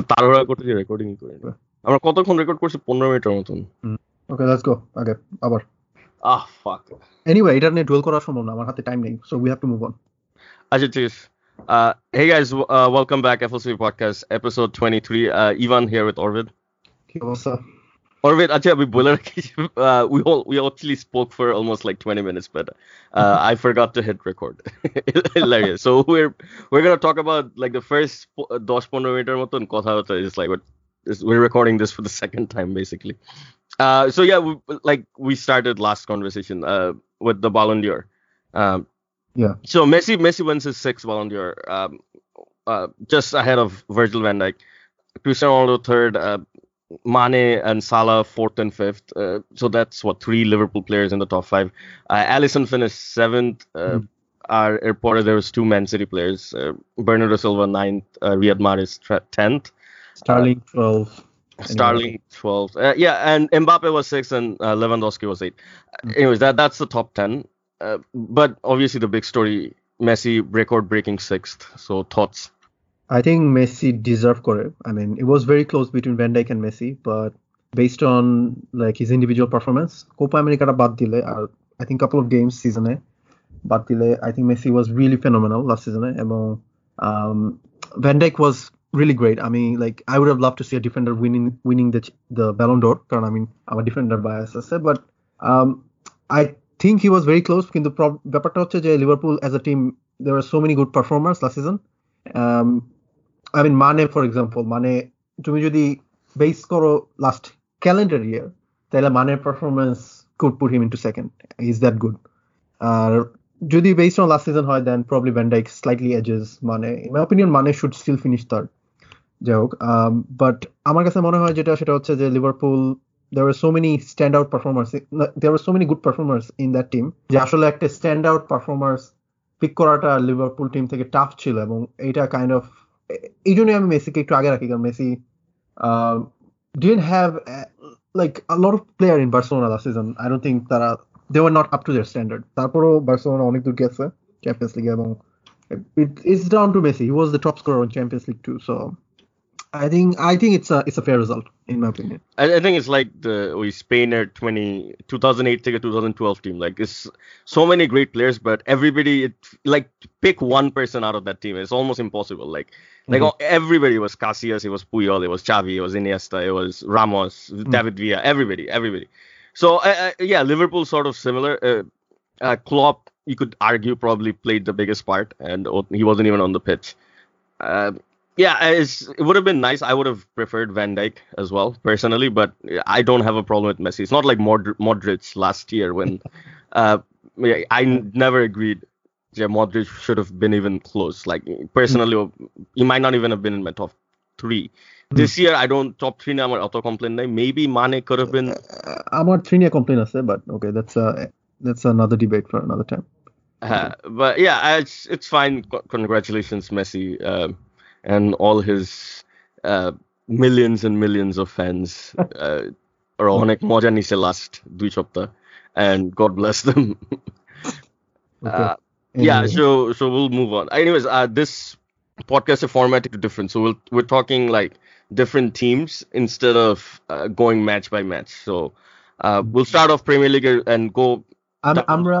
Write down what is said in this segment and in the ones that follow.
তাড়াহুড়া করতে যে রেকর্ডিং করি না। আমরা কতক্ষণ রেকর্ড করছি? পনেরো মিনিটের মতন। ওকে লেটস গো আগে আবার। আহ ফাক এনিওয়ে এটা নিয়ে ডুয়েল করা সম্ভব না আমার হাতে টাইম নেই so we have to move on আচ্ছা ঠিক আছে। Uh, hey guys, uh, welcome back, FLC Podcast, episode 23. Uh, Ivan here with Orvid. অবস্থা? Orvid, actually, we uh, we all we actually spoke for almost like 20 minutes, but uh, I forgot to hit record. Hilarious. So we're we're gonna talk about like the first po- uh, Dosh meter moton kotha is like what is we're recording this for the second time basically. Uh, so yeah, we, like we started last conversation uh, with the Ballon d'Or. Um, Yeah. So Messi Messi wins his sixth Ballon d'Or, um, uh, just ahead of Virgil van Dijk. Cristiano Ronaldo third, uh, Mane and Salah fourth and fifth. Uh, so that's what three Liverpool players in the top five. Uh, Alisson finished seventh. Uh, mm. Our reporter there was two Man City players: uh, Bernardo Silva ninth, uh, Riyad Mahrez tenth, Sterling twelve. Uh, Sterling twelve. Uh, yeah, and Mbappe was six, and Lewandowski was eight. Mm. Anyways, that that's the top ten. but obviously, the big story: Messi record-breaking sixth. So thoughts? I think Messi deserve করে I mean it was very close between Van Dijk and Messi but based on like his individual performance Copa America বাদ দিলে আর I think couple of games সিজনে বাদ দিলে I think Messi was really phenomenal last season এবং um, Van Dijk was really great I mean like I would have loved to see a defender winning winning the the Ballon d'Or কারণ I mean আমার defender bias আছে but um, I think he was very close কিন্তু prob- ব্যাপারটা হচ্ছে যে Liverpool as a team there were so many good performers last season um, I mean মানে for example মানে তুমি যদি বেস করো লাস্ট ক্যালেন্ডার ইয়ার তাহলে মানের performance could put him into second is that good আর যদি বেসড অন লাস্ট সিজন হয় then probably Van Dijk slightly edges মানে ইন মাই অপিনিয়ন মানে শুড স্টিল ফিনিশ থার্ড যাই হোক বাট আমার কাছে মনে হয় যেটা সেটা হচ্ছে যে Liverpool there were so many standout performers there were so many good performers in that team যে আসলে একটা স্ট্যান্ড আউট performers পিক করাটা লিভারপুল টিম থেকে টাফ ছিল এবং এইটা কাইন্ড অফ এই জন্যই আমি মেসিকে একটু আগে রাখি কারণ Messi didn't have uh, like a lot of player in Barcelona last season. I don't think তারা they were not up to their standard. তারপরও বার্সেলোনা অনেক দূর গেছে চ্যাম্পিয়ন্স লিগে এবং it, it's down to Messi. He was the top scorer on Champions League too. So I think I think it's a it's a fair result in my opinion. I, I think it's like the we Spain at 20, 2008 to 2012 team. Like it's so many great players, but everybody it, like pick one person out of that team. It's almost impossible. Like like Mhm. all, everybody was Casillas, it was Puyol, it was Xavi, it was Iniesta, it was Ramos, David Villa, everybody, everybody. So yeah, Liverpool sort of similar. Uh, uh, Klopp, you could argue, probably played the biggest part, and he wasn't even on the pitch. Uh, yeah, it's, it would have been nice. I would have preferred Van Dijk as well, personally, but I don't have a problem with Messi. It's not like Mod- Modric last year when uh, yeah, I n- never agreed. Yeah, Modric should have been even close. Like personally, he might not even have been in my top three. This year, I don't top three now. Auto complain. Maybe Mane could have been. Uh, আমার three নিয়ে complain আছে but okay that's that's another debate for another time. Uh, but yeah, it's it's fine. Co- Congratulations, Messi, um, and all his uh, millions and millions of fans. Uh, or অনেক মজা নিছে last দুই সপ্তাহ, and God bless them. Okay. Uh, yeah, Anyway. so so we'll move on. Anyways, uh, this podcast is formatted different, so we'll, we're talking like different teams instead of uh, going match by match. So uh, we'll start off Premier League and go. Um- that- আমরা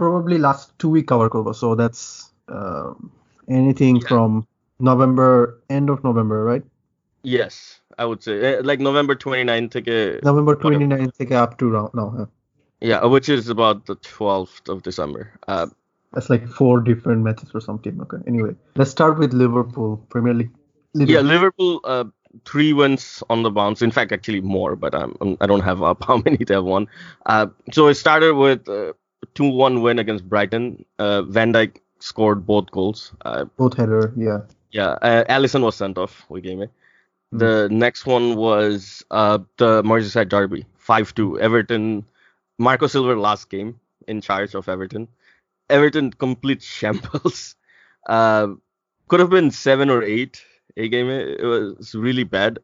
probably last two week cover করবো so that's um, anything Yeah. from November end of November right Yes, I would say uh, like November 29th থেকে November Whatever. 29th থেকে up to round no huh. Yeah, which is about the 12th of December. Uh, that's like four different matches for some team okay anyway let's start with Liverpool Premier League yeah, Liverpool, uh, three wins on the bounce. In fact, actually more, but um, I don't have up how many they have won. Uh, so it started with a 2 1 win against Brighton. Uh, Van Dijk scored both goals. Uh, both header yeah Yeah, uh, Alisson was sent off We game. it. Mm-hmm. The next one was uh, the Merseyside Derby, 5 2. Everton, Marco Silva last game in charge of Everton. Everton complete shambles. Uh, could have been 7 or 8 a game. It was really bad.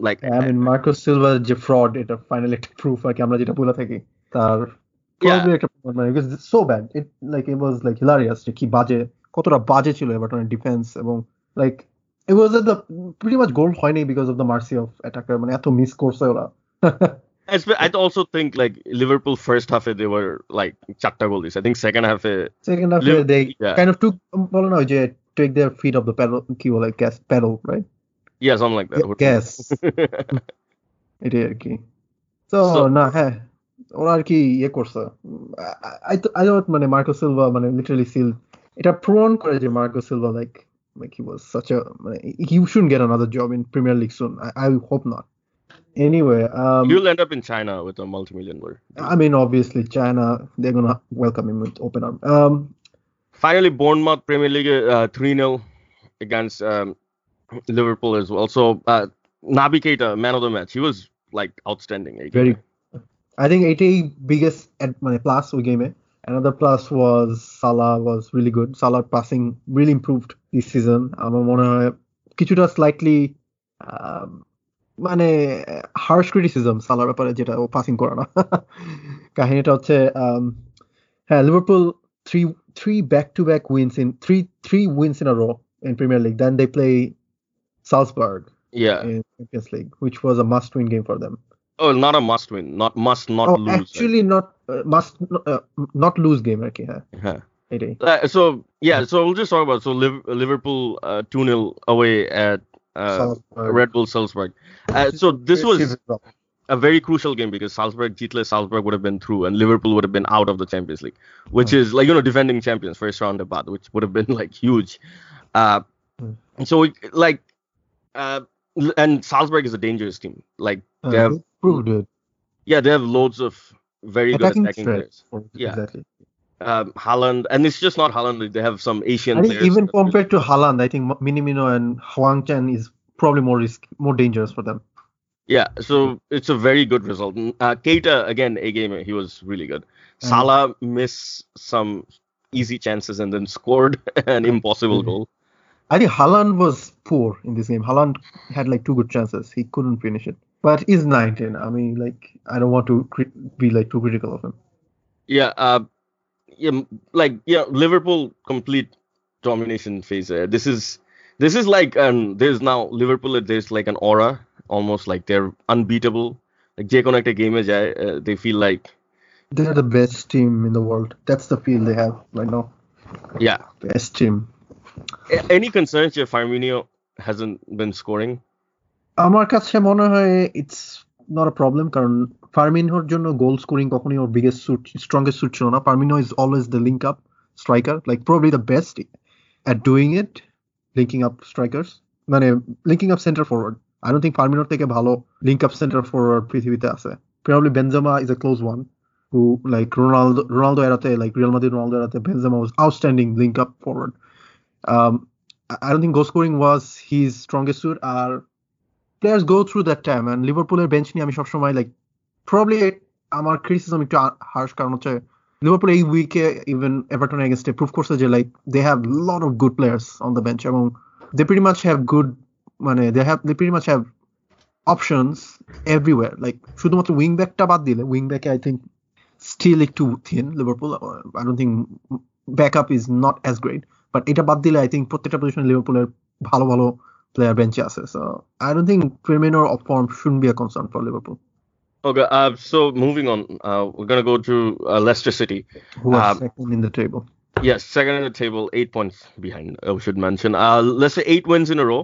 Like, I mean, Marco Silva যে fraud এটা finally একটা proof আর কি আমরা যেটা বলে থাকি yeah. so bad it like it was like hilarious to keep budget কতটা বাজে ছিল এভারটনের ডিফেন্স এবং it was at the pretty much goal হয়নি because of the mercy of attacker মানে এত মিস করছে ওরা I also think like Liverpool first half they were like চারটা goal দিছে I think second half second half Liv- they yeah. kind of took বলো না যে take their feet off the pedal কি বলে gas pedal right yeah something like that gas এটাই আর কি তো না হ্যাঁ ওরা আর কি ইয়ে করছে মানে মার্কো সিলভা মানে লিটারালি সিল a প্রমাণ করে যে Marco Silva like like he was such a he should get another job in Premier League soon I I hope not Anyway, um, you'll end up in China with a multi-million dollar. I mean, obviously, China they're gonna welcome him with open arms. Um, Finally, Bournemouth Premier League uh, three uh, 0 against um, Liverpool as well. So uh, Naby Keita, man of the match, he was like outstanding. Very, I think এটাই biggest at মানে plus ওই গেমে Another plus was Salah was really good. Salah passing really improved this season. আমার মনে হয় কিছুটা slightly um, মানে Harsh criticism সালার ব্যাপারে যেটা ও পাসিং করে না কাহিনীটা হচ্ছে um, হ্যাঁ Liverpool three three back to back wins in three three wins in a rho in Premier League. Then they play Salzburg Yeah. in Champions League, which was a must-win game for them. Oh, not a must win, not must not oh, lose. Actually, not uh, must uh, not lose game. Okay, huh? yeah. Uh, so yeah, so we'll just talk about so Liverpool uh, two 0 away at uh, Red Bull Salzburg. Uh, so this was a very crucial game because Salzburg, Dietle Salzburg would have been through, and Liverpool would have been out of the Champions League, which hmm. is like you know defending champions first round about, which would have been like huge. Uh, hmm. so we, like. Uh, and Salzburg is a dangerous team. Like they have, proved it. yeah, they have loads of very good Attacking attacking threat. players. Yeah. Exactly. Um, Haaland, and it's just not Haaland. They have some Asian I think players. even compared to Haaland, I think Minamino and Huang Chen is probably more risk, more dangerous for them. Yeah, so it's a very good result. Mm, Uh, Keita again, a game he was really good. Mm. Salah missed some easy chances and then scored an impossible Mhm. goal. I think Haaland was poor in this game. Haaland had like two good chances. He couldn't finish it. But he's 19. I mean, like, I don't want to cri- be like too critical of him. Yeah, uh, yeah, like yeah, Liverpool complete domination phase. There. This is this is like um, there's now Liverpool. There's like an aura, almost like they're unbeatable. Like Jay Connect game, uh, they feel like They're the best team in the world. That's the feel they have right now. yeah. Best team A- Any concerns if Firmino hasn't been scoring? আমার কাছে মনে হয় it's not a problem কারণ ফার্মিনহোর জন্য goal scoring কখনোই ওর biggest suit strongest suit ছিল না Firmino is always the link up striker like probably the best at doing it linking up strikers মানে linking up centre forward I don't think ফার্মিনোর থেকে ভালো লিঙ্ক আপ সেন্টার ফরওয়ার্ড পৃথিবীতে আছে probably Benzema is a close one who like Ronaldo Ronaldo এরাতে like Real Madrid Ronaldo এরাতে Benzema was outstanding link up forward. Um, I I don't think goal scoring was his strongest suit. R players go through that time and লিভারপুলের bench নিয়ে আমি সবসময় like probably আমার criticism একটু হার্শ কারণ হচ্ছে Liverpool এই উইকে ইভেন এভারটন এগেনস্টে প্রুভ করছে যে like they have lot of good players on the bench এবং দে প্রিটি মাচ হ্যাভ গুড মানে they have they pretty much have options everywhere like শুধুমাত্র উইং ব্যাকটা বাদ দিলে উইং ব্যাকে আই থিঙ্ক স্টিল একটু thin Liverpool I don't think backup is not as great but এটা বাদ দিলে আই থিঙ্ক প্রত্যেকটা পজিশনে লিভারপুলের ভালো ভালো player bench আছে. So I don't think Firmino or form shouldn't be a concern for Liverpool. Okay, uh, so moving on, uh, we're gonna go to uh, Leicester City. Who are Um, second in the table. Yes, second in the table, eight points behind. I should mention. Uh, let's say eight wins in a row.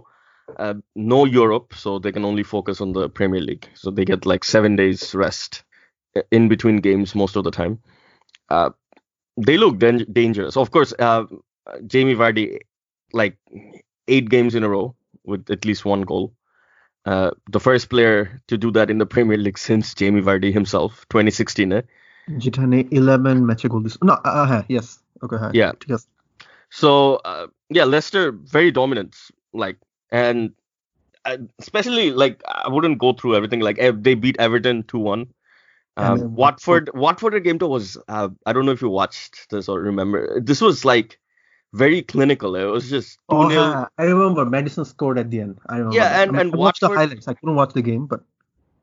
Uh, no Europe, so they can only focus on the Premier League. So they get like seven days rest i- in between games most of the time. Uh, they look dan- dangerous. Of course, uh, uh, Jamie Vardy like eight games in a row with at least one goal. Uh, the first player to do that in the Premier League since Jamie Vardy himself, 2016. Eh? Jitane 11 match goals. No, uh, uh yes. Okay. Hi. Yeah. Yes. So uh, yeah, Leicester very dominant. Like and especially like I wouldn't go through everything. Like they beat Everton 2-1. Uh, um, Watford, Watford game though was uh, I don't know if you watched this or remember. This was like very clinical. It was just 2 oh, yeah. I remember Maddison scored at the end. I remember. Yeah, and, I, and I watched Watford, the highlights. I couldn't watch the game, but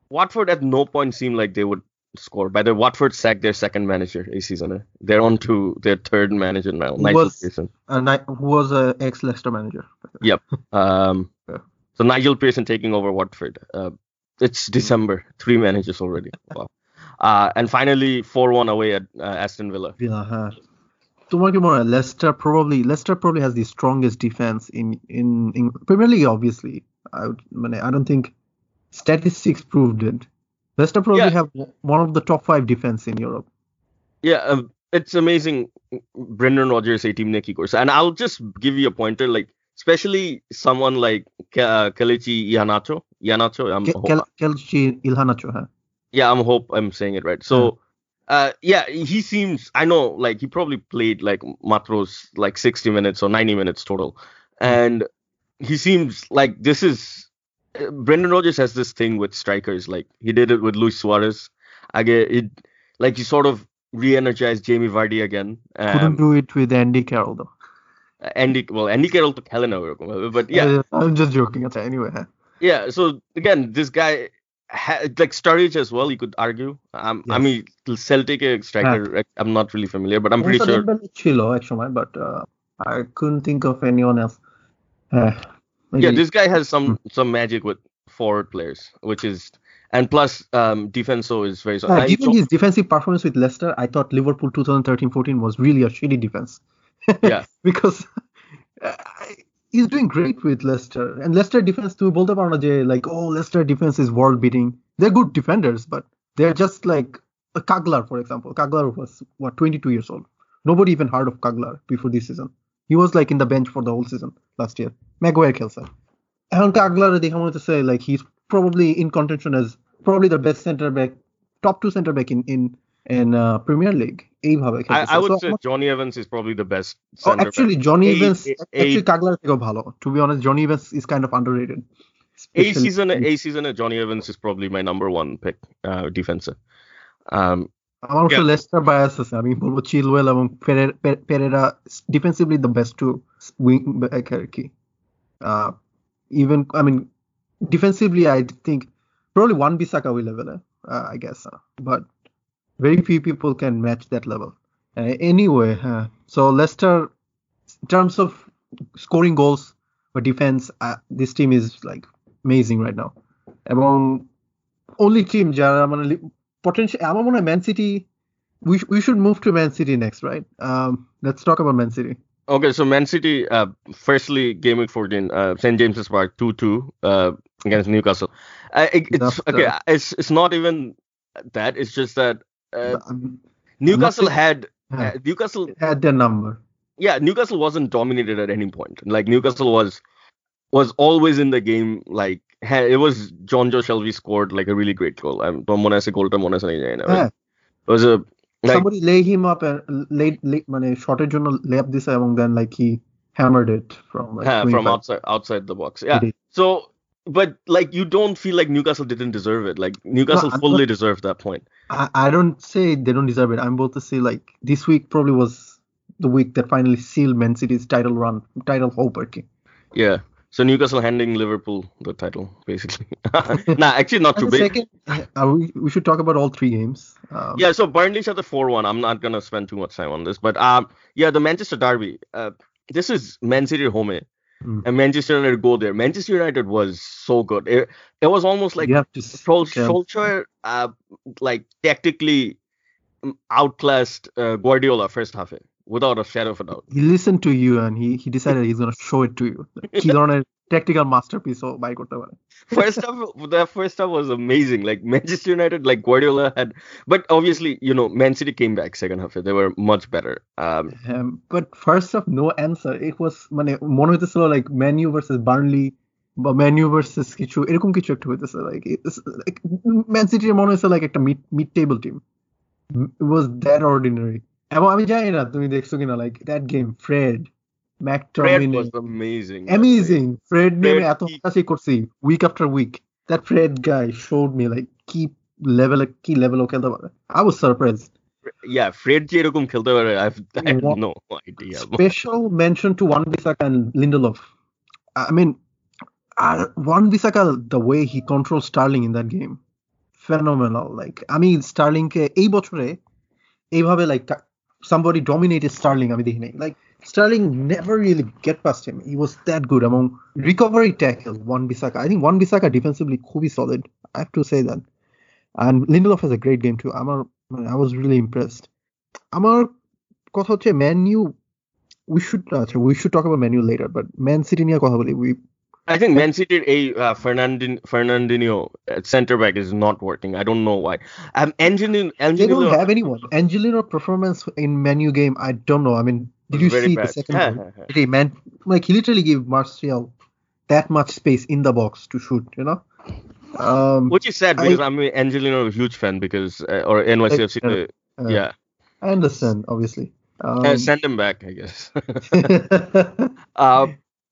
Watford at no point seemed like they would score. By the way, Watford sacked their second manager a season. Eh? They're on to their third manager now. Who Nigel was, Pearson. Uh, who was uh, a ex Leicester manager. yep. Um, yeah. So Nigel Pearson taking over Watford. Uh, it's December. Three managers already. Wow. Uh, and finally, 4 1 away at uh, Aston Villa. Villa, তোমার কি মনে হয় Leicester probably Leicester probably has the strongest defense in in, in Premier League obviously I would, মানে I don't think statistics proved it Leicester probably Yeah. have one of the top five defense in Europe Yeah, um, it's amazing. Brendan Rodgers, a team Neki course. And I'll just give you a pointer, like, especially someone like Ke- uh, Kelechi Iheanacho. Iheanacho, I'm, Ke- Kel- Kelchi Ilhanacho হ্যাঁ yeah, I'm hope I'm saying it right. So, uh, yeah, he seems. I know, like he probably played like Matros like 60 minutes or 90 minutes total, and he seems like this is. Uh, Brendan Rodgers has this thing with strikers. Like he did it with Luis Suarez. I get it. Like he sort of re-energized Jamie Vardy again. Um, Couldn't do it with Andy Carroll though. Andy, well, Andy Carroll took Helena, but yeah. Uh, I'm just joking. Anyway. Yeah. So again, this guy ha- like Sturridge as well. You could argue. Um, I Yes. mean, Celtic uh, striker. I'm not really familiar, but I'm pretty Also sure. Dembele ছিল এক সময় but uh, I couldn't think of anyone else হ্যাঁ Yeah, maybe- this guy has some some magic with forward players, which is and plus um defenso is very. Uh, I- given his defensive performance with Leicester, I thought Liverpool 2013-14 was really a shitty defense. Yeah. because uh, he's doing great with Leicester. And Leicester defense too, বলতে পারো like oh Leicester defense is world beating. They're good defenders, but they're just like Caglar, for example. Caglar was what 22 years old. Nobody even heard of Caglar before this season. He was like in the bench for the whole season last year. Maguire খেলছে এখন I want to say, like he's probably in contention as probably the best center back, top two center back in in in uh, Premier League. এইভাবে I, খেলতেছে। I would So say আমার- Johnny Evans is probably the best. oh, Center actually back. Johnny A- Evans a- actually a- কাগলার থেকেও ভালো to be honest Johnny Evans is kind of underrated A Especially- season, a season, Johnny Evans is probably my number one pick uh, defensive. Um, আমার অবশ্য Yeah. Leicester bias আছে আমি বলবো Chilwell এবং Pereira defensively the best two wing back আর কি even I mean defensively I think probably one Bisaka will level it, uh, I guess uh, but very few people can match that level uh, anyway uh, so Leicester in terms of scoring goals or defense uh, this team is like amazing right now এবং only team যারা মানে potential আমার মনে হয় man city we sh- we should move to Man City next right um let's talk about Man City Okay, so Man City, uh, firstly, game week 14, uh, St. James's Park, 2 2 uh, against Newcastle. Uh, it- it's That's, okay, uh, it's it's not even that, it's just that uh, Newcastle had uh, Newcastle had their number. Yeah, Newcastle wasn't dominated at any point. Like Newcastle was was always in the game. Like it was Jonjo Shelvey scored like a really great goal. Um, I'm মনে goal It was a like, somebody lay him up and late late মানে শটের lay up this and then like he hammered it from like yeah, from outside outside the box. Yeah. So but like you don't feel like Newcastle didn't deserve it. Like Newcastle I'm fully deserved that point. I, I don't say they don't deserve it. I'm about to say like this week probably was the week that finally sealed Man City's title run, title hope. Okay. Yeah. So Newcastle handing Liverpool the title, basically. nah, actually not too big. second, uh, we, we should talk about all three games. Um, Yeah, so Burnley shot the 4-1. I'm not gonna spend too much time on this, but um, yeah, the Manchester Derby. Uh, this is Man City home, eh? Mm. and Manchester United go there. Manchester United was so good. It, it was almost like you have to Sol- Solskjaer, uh, like tactically um, outclassed uh, Guardiola first half, without a shadow of a doubt. he listened to you and he, he decided he's gonna show it to you. কি ধরনের tactical masterpiece O by করতে পারে। First half, the first half was amazing. Like Manchester United, like Guardiola had, but obviously, you know, Man City came back second half. They were much better. Um, Um, but first of no answer. It was মানে মনে হইতেছিল like Man U versus Burnley বা Man U versus কিছু এরকম কিছু একটা হইতেছে like it's like Man City মনে হইছে like একটা mid mid table team. It was that ordinary. এবং আমি জানি না তুমি দেখছো কিনা like that game Fred Fred McTominay was amazing. amazing Fred নেমে Fred এত কি- হাসাহাসি করছি week after week that Fred guy showed me like কি level কি level ও খেলতে পারে I was surprised Yeah, Fred যে এরকম খেলতে পারে, I've, I have What- no idea. special mention to Wan Bissaka and Lindelof. I mean, uh, Wan Bissaka, the way he controlled Starling in that game, phenomenal like আমি স্টার্লিংকে এই বছরে এইভাবে like somebody dominated Sterling আমি দেখি like Sterling never really get past him. He was that good among recovery tackle Wan-Bissaka. I think Wan-Bissaka defensively খুবই solid I have to say that. And Lindelof has a great game too. Amar, I was really impressed. Amar, কথা হচ্ছে we should we we should talk about talk later. But Man City near man I think Man City a uh, Fernandin, Fernandinho at center back is not working. I don't know why. Um, Angelino, they don't have anyone. Angelino performance in menu game I don't know. I mean did you see bad. the second goal? Okay, man, like he literally gave Martial that much space in the box to shoot, you know. Um, Which is sad because I, am an Angelino huge fan because uh, or NYCFC. Uh, uh, uh, yeah, I understand, obviously. Um, Uh, send him back, I guess. uh,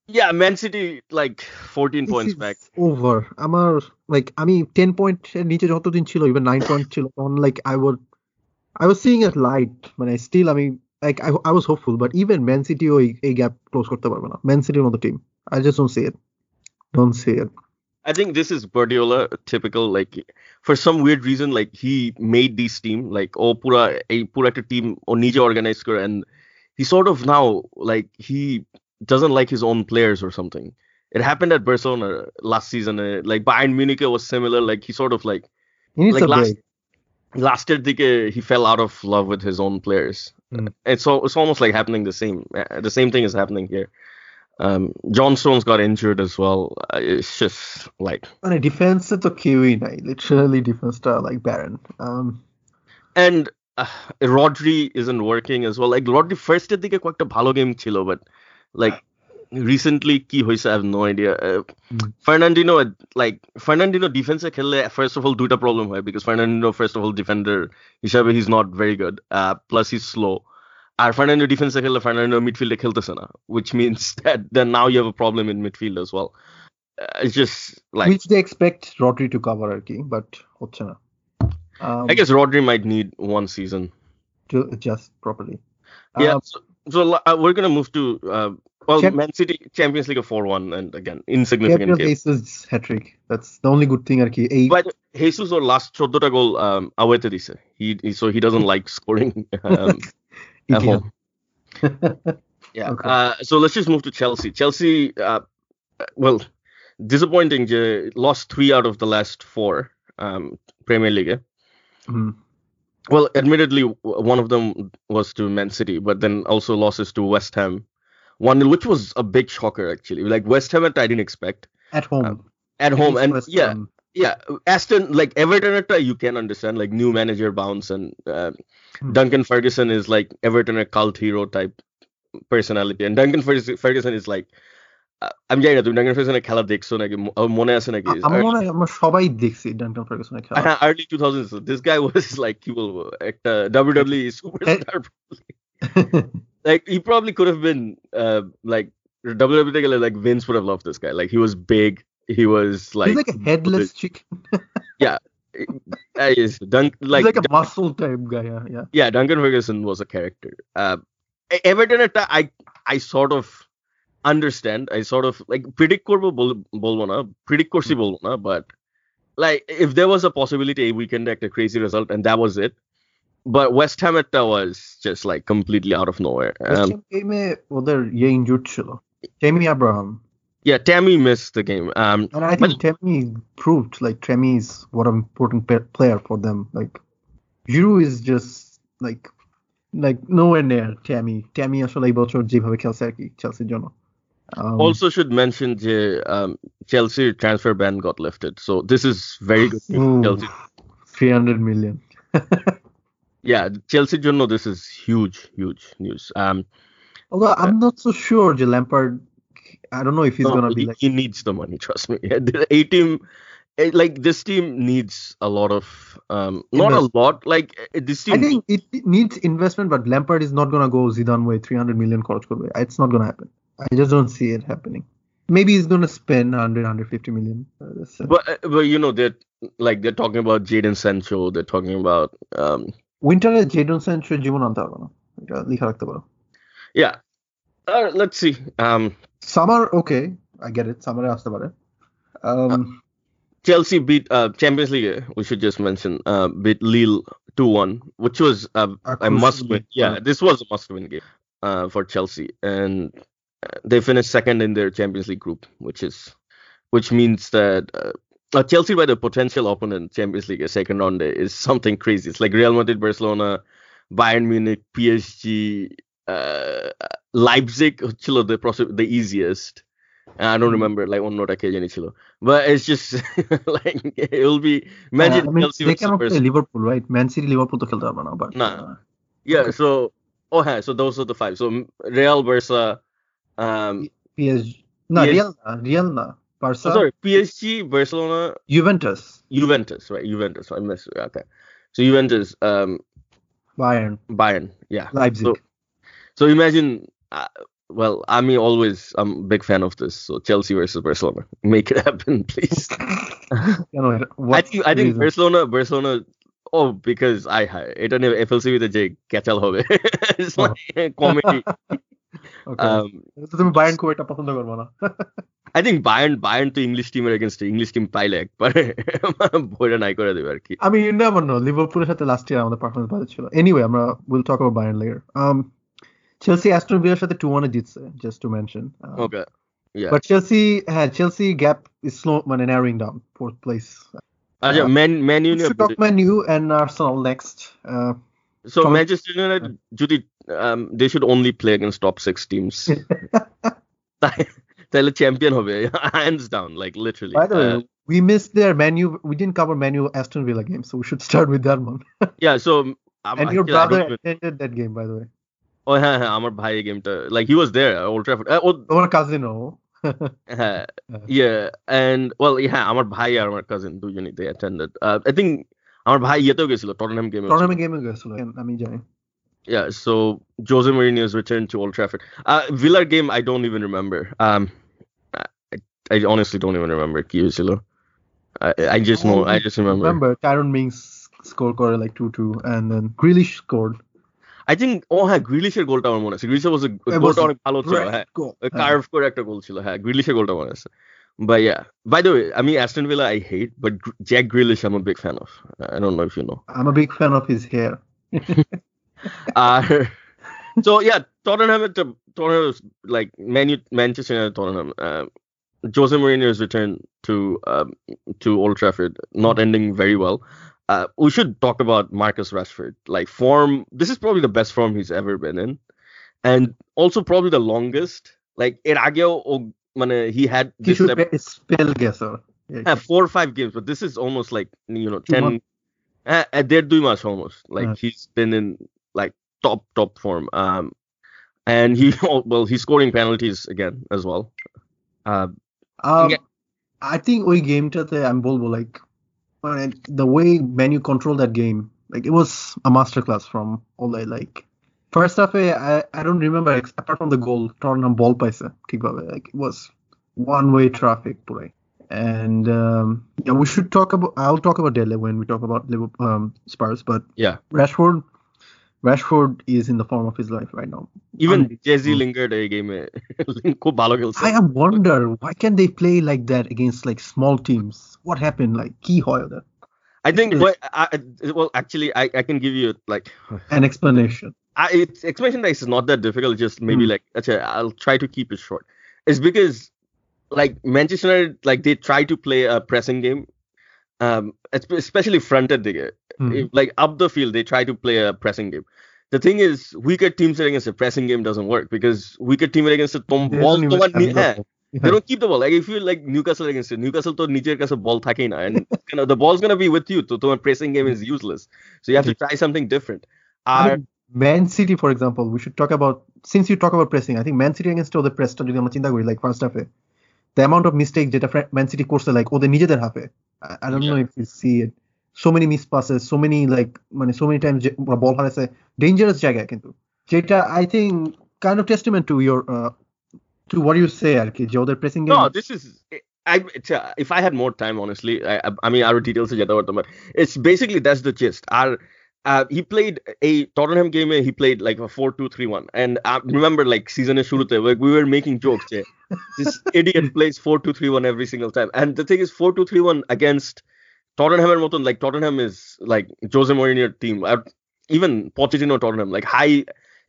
yeah, Man City like 14 this points is back. over. আমার like আমি 10 point এর নিচে যতদিন ছিল even 9 point ছিল তখন like I would I was seeing a light মানে still আমি like I, I was hopeful but even Man City ওই এই গ্যাপ ক্লোজ করতে পারবে না Man City মতো team I just don't see it don't see it I think this is Guardiola typical like for some weird reason like he made this team like oh pura a pura একটা team ও নিজে organize করে and he sort of now like he doesn't like his own players or something. It happened at Barcelona last season. uh, like Bayern Munich was similar. Like he sort of like he needs Like a last- break last year dike, he fell out of love with his own players. Mm. It's al- it's almost like happening the same. Uh, The same thing is happening here. Um, John Stones got injured as well. Uh, it's just like মানে ডিফেন্সে তো কেউই নাই literally ডিফেন্সটা like Baron um and uh, Rodri isn't working as well. Like Rodri first এর দিকে কয়েকটা ভালো game ছিল but like recently কি হয়েছে I have no idea. Uh, Hmm. Fernandino like Fernandino ডিফেন্সে খেললে first of all দুইটা problem হয় because Fernandino first of all defender হিসাবে he's not very good. Uh, plus he's slow. R Fernandino ডিফেন্সে খেললে Fernandino মিডফিল্ডে খেলতেছে না which means that then now you have a problem in midfield as well. Uh, it's just like which they expect Rodri to cover আর কি but হচ্ছে না um, I guess Rodri might need one season. to adjust properly Yeah. Um, so so uh, we're gonna move to uh, well, Champ- Man City Champions League of four one, and again insignificant Gabriel game. Jesus hat trick that's the only good thing আর কি এই But Jesus or last চোদ্দটা goal um away to দিছে. He, he so he doesn't like scoring um, at idiot. home. Yeah. Okay. Uh, so let's just move to Chelsea. Chelsea, uh, well, disappointing. je Lost three out of the last four um, Premier League. eh? Well, admittedly, one of them was to Man City, but then also losses to West Ham. One which was a big shocker actually. Like West Ham, I didn't expect at home at home, and West yeah, Ham. yeah. Aston like Everton, at you can understand like new manager bounce, and uh, Hmm. Duncan Ferguson is like Everton a cult hero type personality, and Duncan Ferguson is like. uh, আমি জানি না তুমি ডাঙ্গান ফেসনের খেলা দেখছো নাকি ম- আমার মনে আছে নাকি আ- আমার মনে হয় আমরা সবাই দেখছি ডান্টন ফার্গুসনের খেলা হ্যাঁ early two thousand this guy was like কি বলবো একটা WWE superstar like he probably could have been uh like WWE তে গেলে, like Vince would have loved this guy. Like he was big. He was like, he's like a headless chicken uh, yes, Dunk, he's like, like a muscle type guy yeah, yeah. yeah, Duncan Ferguson was a character. Uh, E- Everton একটা I I sort of understand i sort of like predict করবো বলবো না predict করছি বলবো না but like if there was a possibility a weekend a crazy result and that was it but West Ham at was just like completely out of nowhere. Um, ওদের ইয়ে injured ছিল Tammy Abraham yeah, Tammy missed the game. Um, and I think but, Tammy proved like Tammy is what an important player for them. Like Giroud is just like like nowhere near Tammy. Tammy also like বছর যেভাবে খেলছে Chelsea. কি um, also, should mention the um, Chelsea transfer ban got lifted, so this is very good. Ooh, Chelsea. 300 million. yeah, Chelsea journal. This is huge, huge news. Um, Although I'm uh, not so sure, the Lampard. I don't know if he's no, gonna he, be like. He needs the money. Trust me. Yeah, the A team, eh, like this team needs a lot of, um, not a lot. Like eh, this team. I think it, needs investment, but Lampard is not gonna go Zidane way 300 million crores way. It's not gonna happen. I just don't see it happening. Maybe he's going to spend 100, 150 million. But uh, but you know that like they're talking about Jadon Sancho. They're talking about um. উইন্টারে Jadon Sancho জীবন আনতে পারবে না এটা লিখে রাখতে পারো yeah let's it. um summer okay I get it um Chelsea beat uh, Champions League. Uh, we should just mention uh, beat Lille two one, which was uh, a must win. Yeah, this was a must win game uh, for Chelsea, and they finished second in their Champions League group, which is which means that. Uh, uh, Chelsea by the potential opponent Champions League second round is something crazy. It's like Real Madrid, Barcelona, Bayern Munich, PSG, uh, Leipzig ছিল the possi- the easiest. And I don't Hmm. remember like অন্যটা কে জানি ছিল. But it's just like it will be imagine Uh, I mean, Chelsea they versus cannot play Barcelona. Liverpool, right? Man City, Liverpool তো খেলতে পারবে না, but Nah. uh, Yeah, Okay. so oh yeah, so those are the five. So Real Barca um PSG, না PSG Real না, Real না, Barca, oh, sorry, PSG, Barcelona, Juventus, Juventus, right? Juventus. I missed okay. So Juventus, um Bayern, Bayern, yeah. Leipzig. So So imagine, uh, well, I mean, always, I'm a big fan of this. So Chelsea versus Barcelona, make it happen, please. You know, I what think, I think reason? Barcelona, Barcelona. Oh, because I এটা নিয়ে FLC with J ক্যাচাল হবে it's Oh. like comedy Okay. um তো তুমি Bayern খুব একটা পছন্দ করবে না I think Bayern Bayern তো ইংলিশ টিমের এগেনস্ট ইংলিশ টিম পাইলে একবারে ভরে নাই করে দেবে আর কি আমি ইউ নেভার নো লিভারপুলের সাথে লাস্ট ইয়ার আমাদের পারফরমেন্স ভালো ছিল এনিওয়ে আমরা will talk about Bayern layer um Chelsea Aston ভিলার সাথে 2-1 এ জিতছে just to mention okay yeah but Chelsea হ্যাঁ চেলসি গ্যাপ ইজ স্লো মানে নারোইং ডাউন ফোর্থ প্লেস আচ্ছা man man you Let's talk Man U and Arsenal next. Uh, So Tom- Manchester United, Judy, um, they should only play against top six teams. তাহলে champion হবে hands down like literally by the way, Uh, we missed their Man U. We didn't cover Man U Aston Villa game, so we should start with that one. yeah so um, and your actually, I don't brother even- attended that game, by the way. oh হ্যাঁ হ্যাঁ আমার ভাই গেমটা like he was there at Old Trafford uh, oh, Our cousin, oh. হ্যাঁ yeah and well yeah আমার ভাই আর আমার cousin দুজনেই they attended uh, I think আমার ভাই ইয়েতেও গেছিল টটনহ্যাম গেমে Tournament game গেছিল আমি জানি Yeah, so Jose Mourinho's return to Old Trafford. Uh, Villa game, I don't even remember. Um, I, I honestly don't even remember. কি হয়েছিল? I, I just know. I just remember. Remember, Tyron Mings scored scored like 2-2 and then Grealish scored. I think oh হ্যাঁ গ্রিলিশের গোলটা আমার মনে আছে গ্রিলিশের was a It গোলটা was অনেক ভালো ছিল Great হ্যাঁ goal. কার্ভ করে একটা গোল ছিল হ্যাঁ গ্রিলিশের গোলটা মনে আছে But yeah, by the way, I mean Aston Villa I hate, but Gr- Jack Grealish I'm a big fan of. I don't know if you know. I'm a big fan of his hair. Uh, so yeah, Tottenham at the Tottenham is like Man Manchester United Tottenham. Uh, Jose Mourinho's return to um, to Old Trafford not ending very well. Uh, we should talk about Marcus Rashford. Like form, this is probably the best form he's ever been in, and also probably the longest. Like এর আগেও ও- মানে he had this কিছু level- spell guesser. yeah, four or five games, but this is almost like you know Two ten. months. Uh, uh, they're doing much almost like Yeah. he's been in like top top form. Um, and he well he's scoring penalties again as well. Uh, Um, Yeah. I think ওই গেমটাতে আমি বলবো like মানে the way Man U controlled that game like it was a masterclass from Ole like first half I I don't remember ex- apart from the goal Tottenham ball পাইছে ঠিকভাবে like it was one way traffic পুরাই and um, yeah we should talk about I'll talk about Dele when we talk about Liverpool um, Spurs but Yeah. Rashford Rashford is in the form of his life right now. Even Jesse Lingard game ko bhalo khelche. I wonder why can they play like that against like small teams? What happened like keyhole hoy that? I think well, actually I, I can give you like an explanation. I, it's explanation that is not that difficult. Just maybe hmm. like okay, I'll try to keep it short. It's because like Manchester like they try to play a pressing game um, especially fronted, hmm. like up the field, they try to play a pressing game The thing is, weaker teams against a pressing game doesn't work because weaker team against a tom They ball don't even তোমার have নি- the হ্যাঁ, ball. they don't keep the ball. Like if you like Newcastle against it, Newcastle তো নিজের কাছে ball থাকেই না and you know, the ball's gonna be with you. So তোমার pressing game is useless. So you have to try something different. I R mean, Man City, for example, we should talk about since you talk about pressing. I think Man City against the press যদি আমরা চিন্তা করি like first half the amount of mistake যেটা Fra- Man City করছে like ওদের নিজেদের হাফে I, I don't Yeah. know if you see it so many miss passes so many like মানে so many times বল হারাইছে dangerous জায়গায় কিন্তু যেটা I think kind of testament to your uh, to what you say আর কি যে ওদের pressing game No, this is. I it's, uh, if I had more time, honestly, I I, I mean, our details are but it's basically that's the gist. Our uh, he played a Tottenham game. He played like a four-two-three-one, and I remember like season শুরুতে like we were making jokes. Yeah, this idiot plays four-two-three-one every single time, and the thing is four-two-three-one against Tottenham মতন like Tottenham is like Jose Mourinho team, uh, even Pochettino Tottenham like high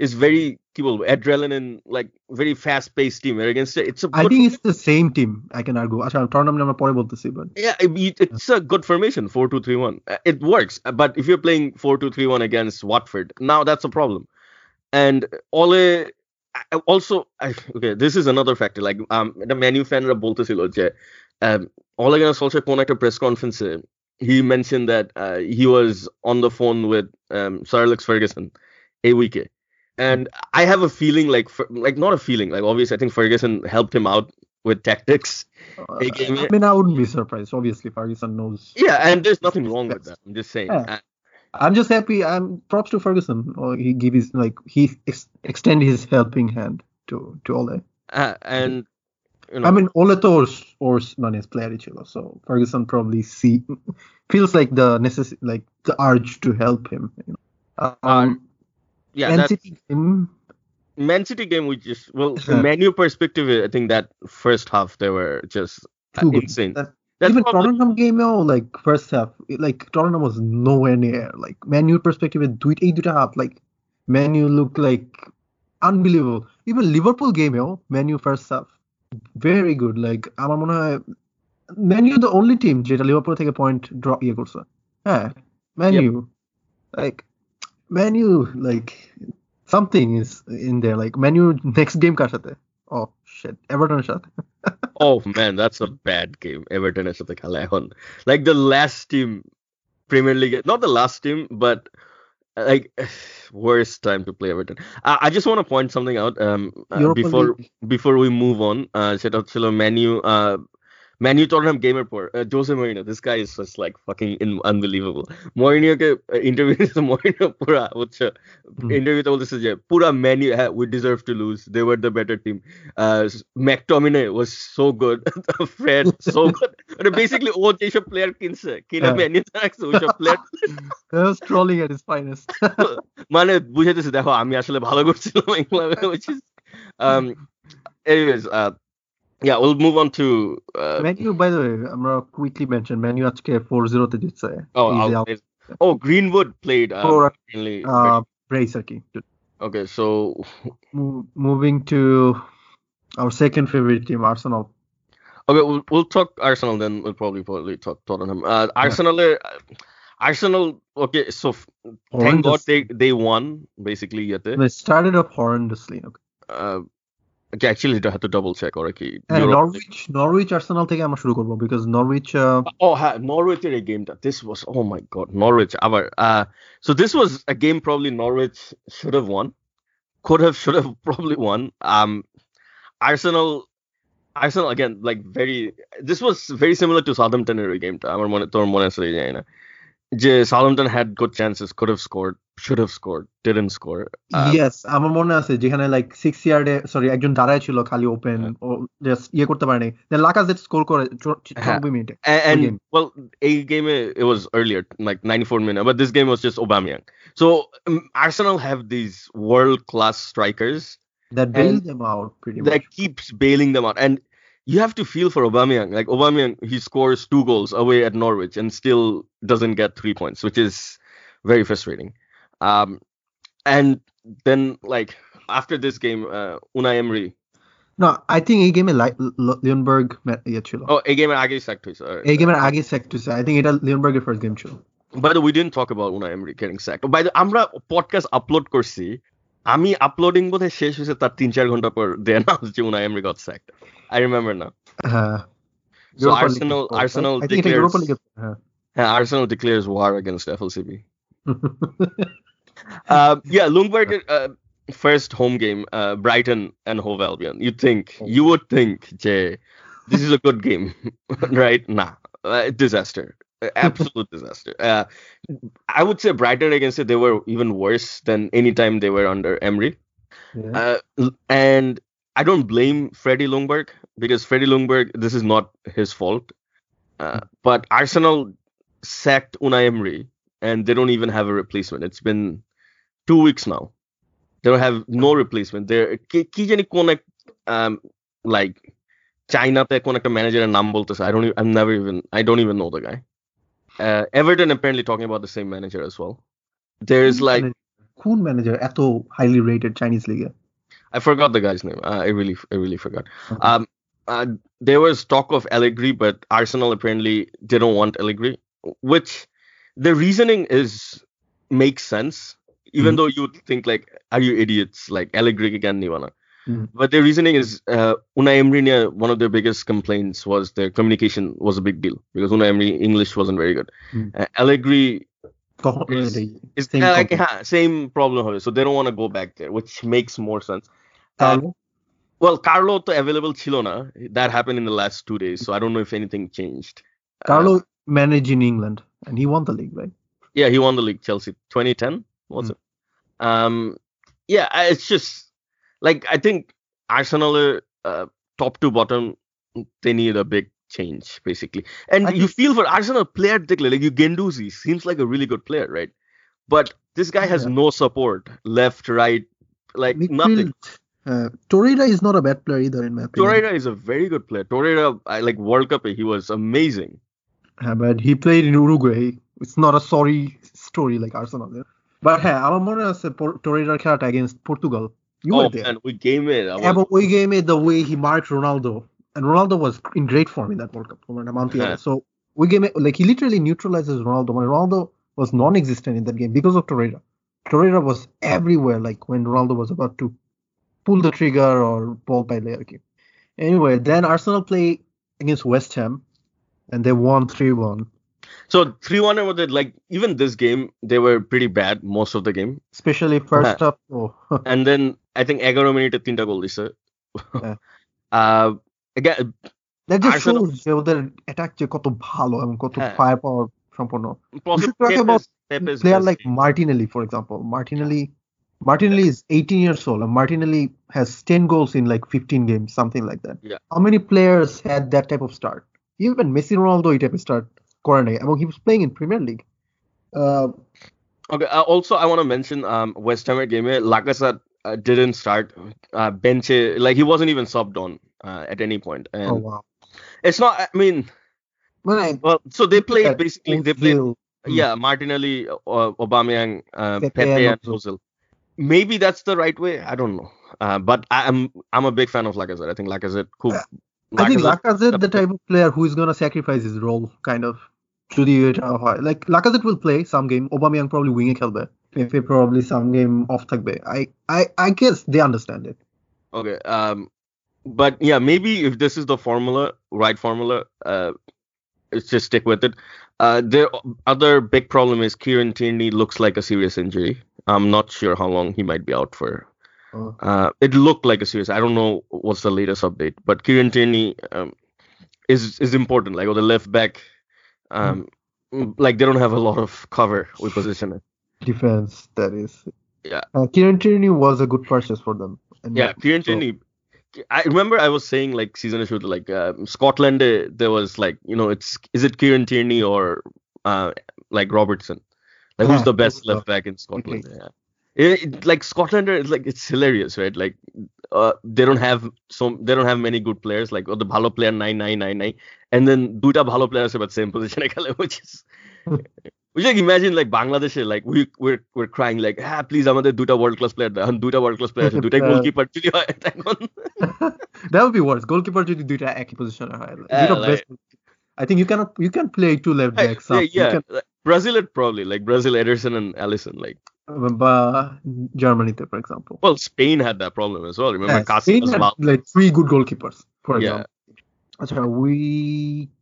is very কি বলবো adrenaline like very fast paced team and against it it's a I good think it's the same team. I can argue. আচ্ছা tournament আমরা পরে বলতেছি but Yeah, it- it's a good formation, four two three one. Uh, It works, uh, but if you're playing four two three one against Watford, now that's a problem. And Ole, I- also, I- okay, this is another factor. Like, um, the menu fan বলতেছিল যে, um, Ole Gunnar Solskjaer কোন একটা press conference he mentioned that uh, he was on the phone with um, Sir Alex Ferguson a week. And I have a feeling like, like not a feeling, like obviously I think Ferguson helped him out with tactics. uh, I mean I wouldn't be surprised. Obviously Ferguson knows. Yeah, and there's nothing wrong with that. I'm just saying. Yeah. Uh, I'm just happy. I'm props to Ferguson. Or he give his like he ex- extend his helping hand to to Ole. uh, and you know. I mean, Olata or or Nunez play player each other, so Ferguson probably see feels like the necess- like the urge to help him. You know. Um, um, yeah, Man City game. Man City game, we just well, the menu perspective, I think that first half they were just uh, Too insane. Good. That's Even probably... Tottenham game, oh, like first half, like Tottenham was nowhere near. Like menu perspective, do it eight to half, like menu look like unbelievable. Even Liverpool game, yo, menu first half very good like আমার মনে হয় Man U the only team যেটা Liverpool থেকে point draw ইয়ে করছে হ্যাঁ Man Yep. U like Man U like something is in there like Man U next game কার সাথে oh shit এভারটনের সাথে oh man, that's a bad game. Everton is at the Calahon. Like the last team, Premier League, not the last team, but uh, like worst time to play Everton. I, I just want to point something out um uh, Europa before League. before we move on. Uh, সেটা হচ্ছিল Manu uh Manu Tottenham gamer পর uh, Jose Mourinho. This guy is just like fucking in, unbelievable. Mourinho K interview দিয়েছে Mourinho পুরা হচ্ছে হুম। ইন্টারভিউতে বলতেছে যে পুরা ম্যানু হ্যাঁ we deserve to lose. They were the better team. Uh, McTominay was so good. Fred so good. মানে basically ও যেসব প্লেয়ার কিনছে কিনা হ্যাঁ। ম্যানু রাখছে ওইসব player That was trolling at his finest. মানে বুঝাইতেছে দেখো আমি আসলে ভালো করছিলাম এই ক্লাবে which is um anyways uh yeah we'll move on to uh Menu, by the way, আমরা quickly mention Menu আজকে 4-0 তে জিতছে। oh Easy I'll, out. oh Greenwood played um, For, mainly Uh, brace আর কি। okay so Mo- Moving to our second favorite team, Arsenal. okay we'll, we'll talk Arsenal then we'll probably probably talk Tottenham uh Arsenal uh, Arsenal okay so f- thank God Horrendous. they they won basically yet They started off horrendously. Okay. uh okay, actually I had to double check or okay হ্যাঁ, Europe- Norwich, Norwich Arsenal থেকে আমরা শুরু করবো because Norwich uh, Oh, ha- Norwich এর a game that this was. Oh my God, Norwich. Our uh, so this was a game probably Norwich should have won, could have, should have probably won. Um, Arsenal, Arsenal again, like very. This was very similar to Southampton এর ওই গেমটা আমার মনে তোর মনে আছে জানি না যে Southampton had good chances, could have scored, should have scored, didn't score. Uh, yes আমার মনে আছে যেখানে লাইক সিক্স ইয়ার্ডে সরি একজন দাঁড়ায় ছিল খালি ওপেন ও জাস্ট ইয়ে করতে পারেনি দেন লাকাজেট স্কোর করে চৌ- হ্যাঁ। 94 মিনিটে And, and game. well, a game uh, it was earlier, like 94 minutes, but this game was just Aubameyang. So um, Arsenal have these world class strikers that bailed them out pretty much that keeps bailing them out, and you have to feel for Aubameyang. Like Aubameyang, he scores two goals away at Norwich and still doesn't get three points, which is very frustrating. Um, and then like after this game, uh, Unai Emery. No, I think a game like Ljungberg met Yachilo. Oh, a game at Agi sector. A uh, game at Agi sector. I think it's Ljungberg's first game too. By the way, we didn't talk about Unai Emery getting sacked. By the podcast upload upload করছি আমি uploading বোধহয় শেষ হয়েছে তার তিন চার ঘন্টা পর দে অ্যানাউন্স যে Unai Emery got sacked I remember না হ্যাঁ। সো আর্সেনাল আর্সেনাল ডিক্লেয়ারস হ্যাঁ। Arsenal declares war against এফএলসিবি uh yeah Ljungberg uh, first home game uh, Brighton and Hove Albion. You think you would think Jay this is a good game right? Nah uh, disaster absolute disaster. Uh, I would say Brighton against it, they were even worse than any time they were under Emery. Yeah. Uh, and I don't blame Freddie Ljungberg because Freddie Ljungberg, this is not his fault. Uh, hmm. but Arsenal sacked Unai Emery and they don't even have a replacement. It's been two weeks now. They don't have no hmm. replacement. They're কি জানি কোন এক like চাইনাতে কোন একটা ম্যানেজারের নাম বলতেছে I don't never even. I don't even know the guy Uh, Everton apparently talking about the same manager as well. There's like কোন ম্যানেজার এত হাইলি রেটেড চাইনিজ লিগে I forgot the guy's name. Uh, I really, I really forgot. Um, uh, there was talk of Allegri, but Arsenal apparently didn't want Allegri, which the reasoning is makes sense. Even Mhm. though you would think like, are you idiots? Like Allegri again, Nivana. Mhm. But the reasoning is uh, Unai Emery, ne- one of their biggest complaints was their communication was a big deal because Unai Emery English wasn't very good. Mhm. Uh, Allegri তখন Is- এটাই is Same uh, like problem. ha, same problem, হবে. so they don't want to go back there, which makes more sense. Uh, তাহলে well, Carlo to available Chilona. That happened in the last two days, so I don't know if anything changed. Uh, Carlo managed in England and he won the league, right? yeah, he won the league. Chelsea, 2010 was Mm. it? Um, yeah, I- it's just like I think Arsenal uh, top to bottom they need a big change basically. And I you think... feel for Arsenal player particularly like Guendouzi seems like a really good player, right? But this guy has yeah. no support left, right, like Midfield. nothing. Uh, Torreira is not a bad player either, in my opinion. Torreira is a very good player. Torreira, I, like World Cup, he was amazing. Yeah, but he played in Uruguay. It's not a sorry story like Arsenal. But হ্যাঁ আমার মনে আছে টোরেরার খেলাটা against Portugal. You oh, were there. We game it. I yeah, was... but we game it the way he marked Ronaldo, and Ronaldo was in great form in that World Cup over Montiel. so we game it like he literally neutralizes Ronaldo. When Ronaldo was non-existent in that game because of Torreira. Torreira was everywhere. Like when Ronaldo was about to pull the trigger or ball by Learki. Anyway, then Arsenal play against West Ham, and they won three one. So three one was it like even this game they were pretty bad most of the game. Especially first yeah. up. Oh. and then I think এগারো মিনিটে তিনটা গোল দিছে হ্যাঁ। uh, again that just Arsenal- shows যে ওদের attack যে কত ভালো এবং কত হ্যাঁ। ফায়ার পাওয়ার সম্পন্ন possibly should talk Pep about is- Pep is player best like game. Martinelli, for example. Martinelli, Martinelli is 18 years old, and Martinelli has 10 goals in like 15 games, something like that. Yeah. How many players had that type of start? Even Messi, Ronaldo, এই type of start. করে নাই এবং he was playing in Premier League. Uh, Okay. Uh, also, I want to mention um, West Ham game. Lacazette uh, didn't start. Uh, bench like he wasn't even subbed on uh, at any point, and oh wow. it's not. I mean, মানে well, so they played at basically. They played Ozil, Mm. yeah, Martinelli, uh, Aubameyang, uh, Pepe Pepe, and and Ozil. Maybe that's the right way. I don't know. Uh, but I am I'm a big fan of Lacazette. I think Lacazette cool. I think Lacazette the type of player who is gonna sacrifice his role, kind of. যদি এটা হয় like Lacazette will play some game Aubameyang probably wing এ খেলবে Pepe probably some game off থাকবে I I I guess they understand it Okay. Um, but yeah, maybe if this is the formula, right formula, uh, it's just stick with it. Uh, the other big problem is Kieran Tierney looks like a serious injury. I'm not sure how long he might be out for. Oh. Uh, it looked like a serious. I don't know what's the latest update, but Kieran Tierney um, is is important. Like on the left back, um, like they don't have a lot of cover with position. defense that is. Yeah. Uh, Kieran Tierney was a good purchase for them. And Yeah, Kieran so- Tierney. I remember I was saying like season issue like um, Scotland. uh, There was like you know it's is it Kieran Tierney or uh, like Robertson? Like who's Yeah, the best left back in Scotland? Yeah. It, it- like Scotland, it's like it's hilarious, right? Like uh, they don't have so they don't have many good players. Like oh, the bhalo player nine nine nine nine, and then duta bhalo players about the same position, which is you like imagine like Bangladesh, like we we're we're crying like ah please আমাদের দুটা world class player দাও দুটা world class player আছে দুটাই goalkeeper that would be worse Goalkeeper to দুইটা Duta পজিশনে হয় দুটো I think you cannot you can play two left backs yeah, yeah. Brazil probably like Brazil Ederson and Alisson like. But Germany for example. Well Spain had that problem as well remember yeah, Spain had like three good goalkeepers for yeah. example. Achha, we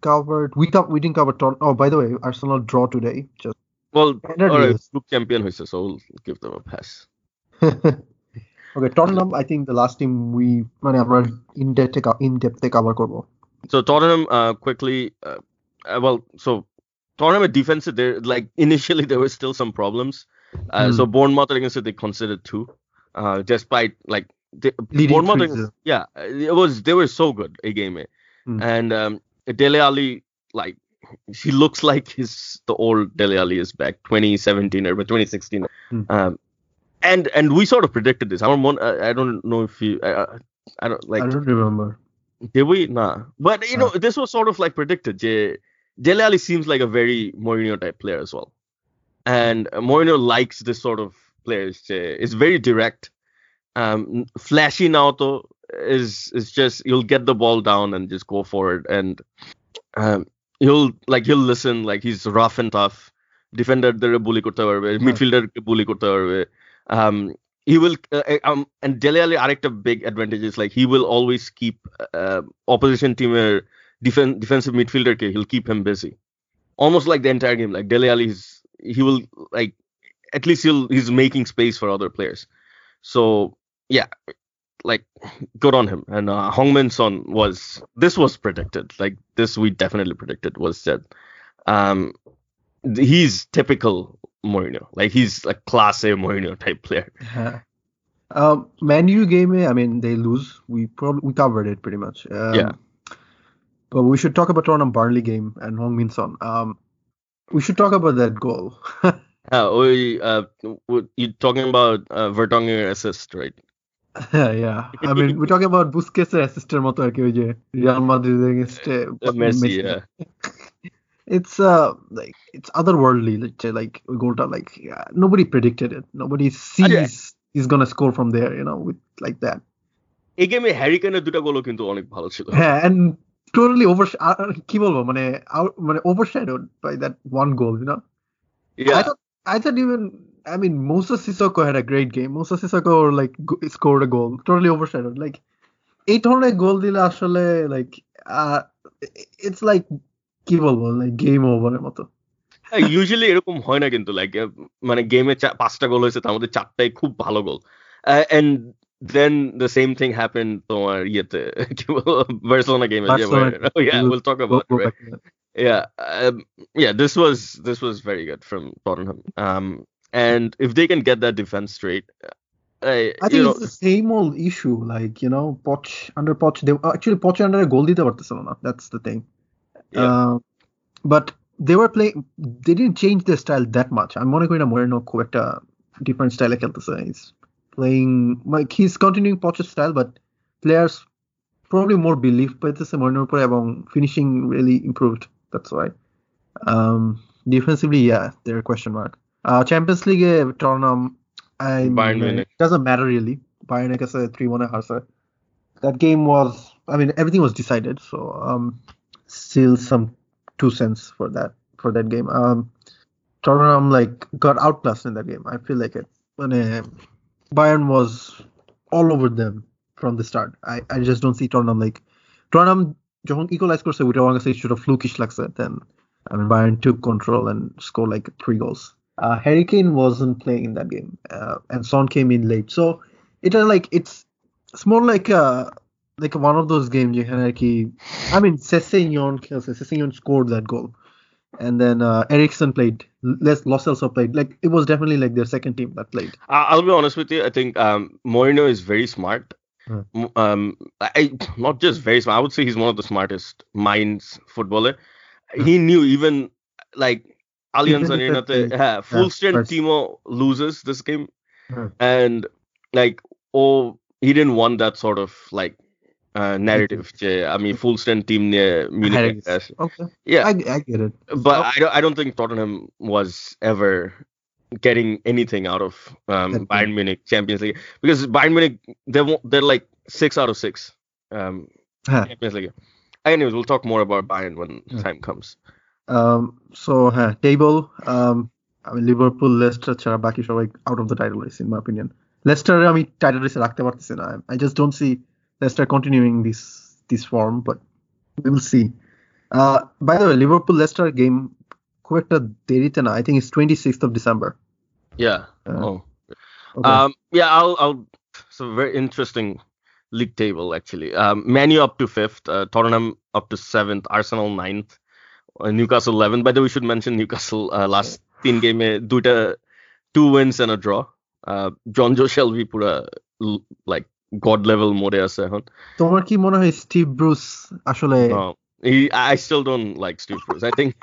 covered we co- we didn't cover Tot- oh by the way Arsenal draw today just Well, Standard all right, years. group champion হয়েছে, so we'll give them a pass. okay Tottenham I think the last team we মানে আমরা in depth in depth cover করব So Tottenham uh, quickly, uh, uh, well, so Tottenham at defense, there like initially there were still some problems. Uh, Hmm. So Bournemouth against it, they considered two, uh, despite like the, Leading Bournemouth. 3-0. Against, yeah, it was they were so good a game, eh. Hmm. and um, Dele Alli like he looks like his the old Dele Alli is back 2017 or 2016 Hmm. um and and we sort of predicted this. Our mon- I, I don't know if you I, I don't like I don't remember. did we? Nah. But you know this was sort of like predicted. J Dele Alli seems like a very Mourinho type player as well. And Mourinho likes this sort of players J it's very direct um flashy now though is is just you'll get the ball down and just go for it and um he'll like he'll listen like he's rough and tough ডিফেন্ডারদের বুলি করতে পারবে মিডফিল্ডারকে বুলি করতে পারবে um he will uh, um and Dele Alli আরেকটা big advantage is like he will always keep uh, opposition teamer defense defensive midfielder K he'll keep him busy almost like the entire game like Dele Alli is he will like at least he'll he's making space for other players so yeah like good on him. And uh, Heung-min Son was this was predicted. Like this we definitely predicted was that um he's typical Mourinho. Like he's a class A Mourinho type player. Yeah. Um, Man U game, I mean, they lose. We probably we covered it pretty much. Um, Yeah. But we should talk about Tottenham Burnley game and Heung-min Son. Um, we should talk about that goal. Uh, we, uh, you're talking about uh, Vertonghen assist, right? yeah. I mean, we're talking about Busquets assistant মতো আর কি ওই যে Real Madrid against uh, Uh, Messi, Messi. yeah. It's uh like it's otherworldly. Like, like ওই গোলটা like yeah, nobody predicted it. Nobody sees he's gonna score from there. You know, with like that. এই গেমে Harry কেনের দুটো গোলও কিন্তু অনেক ভালো ছিল হ্যাঁ and totally over কি বলবো মানে out- মানে overshadowed by that one goal, you know. I Yeah. thought I thought even I mean Moses Sissoko had a great game. Moses Sissoko like go- scored a goal, totally overshadowed. Like এই ধরনের গোল দিলে আসলে like uh, it's like কি বলবো like game over এর মতো। Usually এরকম হয় না কিন্তু লাইক মানে গেমে পাঁচটা গোল হয়েছে তার মধ্যে চারটাই খুব ভালো goal and then the same thing happen তোমার ইয়েতে কি বলবো বার্সেলোনা গেমে Barcelona, yeah we'll we'll talk Go- about it go right? back to that. yeah um, yeah this was this was very good from Tottenham um and if they can get that defense straight, uh, I, I think know, it's the same old issue. Like you know, Poch under Poch, they actually Poch under a goal did Barcelona. That's the thing. Yeah. Uh, but they were playing. They didn't change their style that much. I'm not going to Mourinho quite a different style. like can't he's playing like he's continuing Poch's style, but players probably more belief পেতেছে মরিনোর উপরে এবং finishing really improved. That's why. Um, defensively, yeah, they're a question mark. Uh, Champions League, Tottenham. I Bayern Munich. it doesn't matter really. Bayern কাছে 3-1 এ হারছে. That game was, I mean, everything was decided. So, um, still some two cents for that for that game. Um, Tottenham like got outclassed in that game. I feel like it. When Bayern was all over them from the start. I, I just don't see Tottenham like Tottenham যখন equalize করছে ওইটা আমার কাছে কিছুটা flukish লাগছে then I mean Bayern took control and scored like three goals. Uh, Harry Kane wasn't playing in that game, uh, and Son came in late. So it is like it's it's more like a like one of those games you I mean Sessegnon Sessegnon scored that goal, and then uh, Eriksen played. Les Los also played. Like it was definitely like their second team that played. I'll be honest with you. I think um, is very smart. Hmm. Um, I, not just very smart. I would say he's one of the smartest minds footballer. Hmm. He knew even like aliens are in yeah, full strength Timo loses this game. Hmm. And like oh he didn't want that sort of like uh, narrative. I mean full strength team near Munich okay. Yeah. I, I get it. But okay. I don't I don't think Tottenham was ever getting anything out of um, Bayern Munich Champions League. Because Bayern Munich they won't, they're like six out of six um, huh. Champions League. Anyways, we'll talk more about Bayern when yeah. time comes. Um, so হ্যাঁ table um, I mean Liverpool Leicester ছাড়া বাকি সবাই out of the title race in my opinion Leicester আমি title রেসে রাখতে পারতেছি না I just don't see Leicester continuing this this form but we will see by the way Liverpool Leicester game খুব একটা দেরিতে না I think it's twenty six of December Yeah. Uh, oh. Um. Yeah. I'll. I'll. It's a very interesting league table actually. Um. Manu up to fifth. Uh, Tottenham up to seventh. Arsenal ninth. uh, Newcastle 11. By the way, we should mention Newcastle uh, last team game, uh, two wins and a draw. Uh, Jonjo Shelvey put a like god level mode. Steve Bruce. I still don't like Steve Bruce. I think.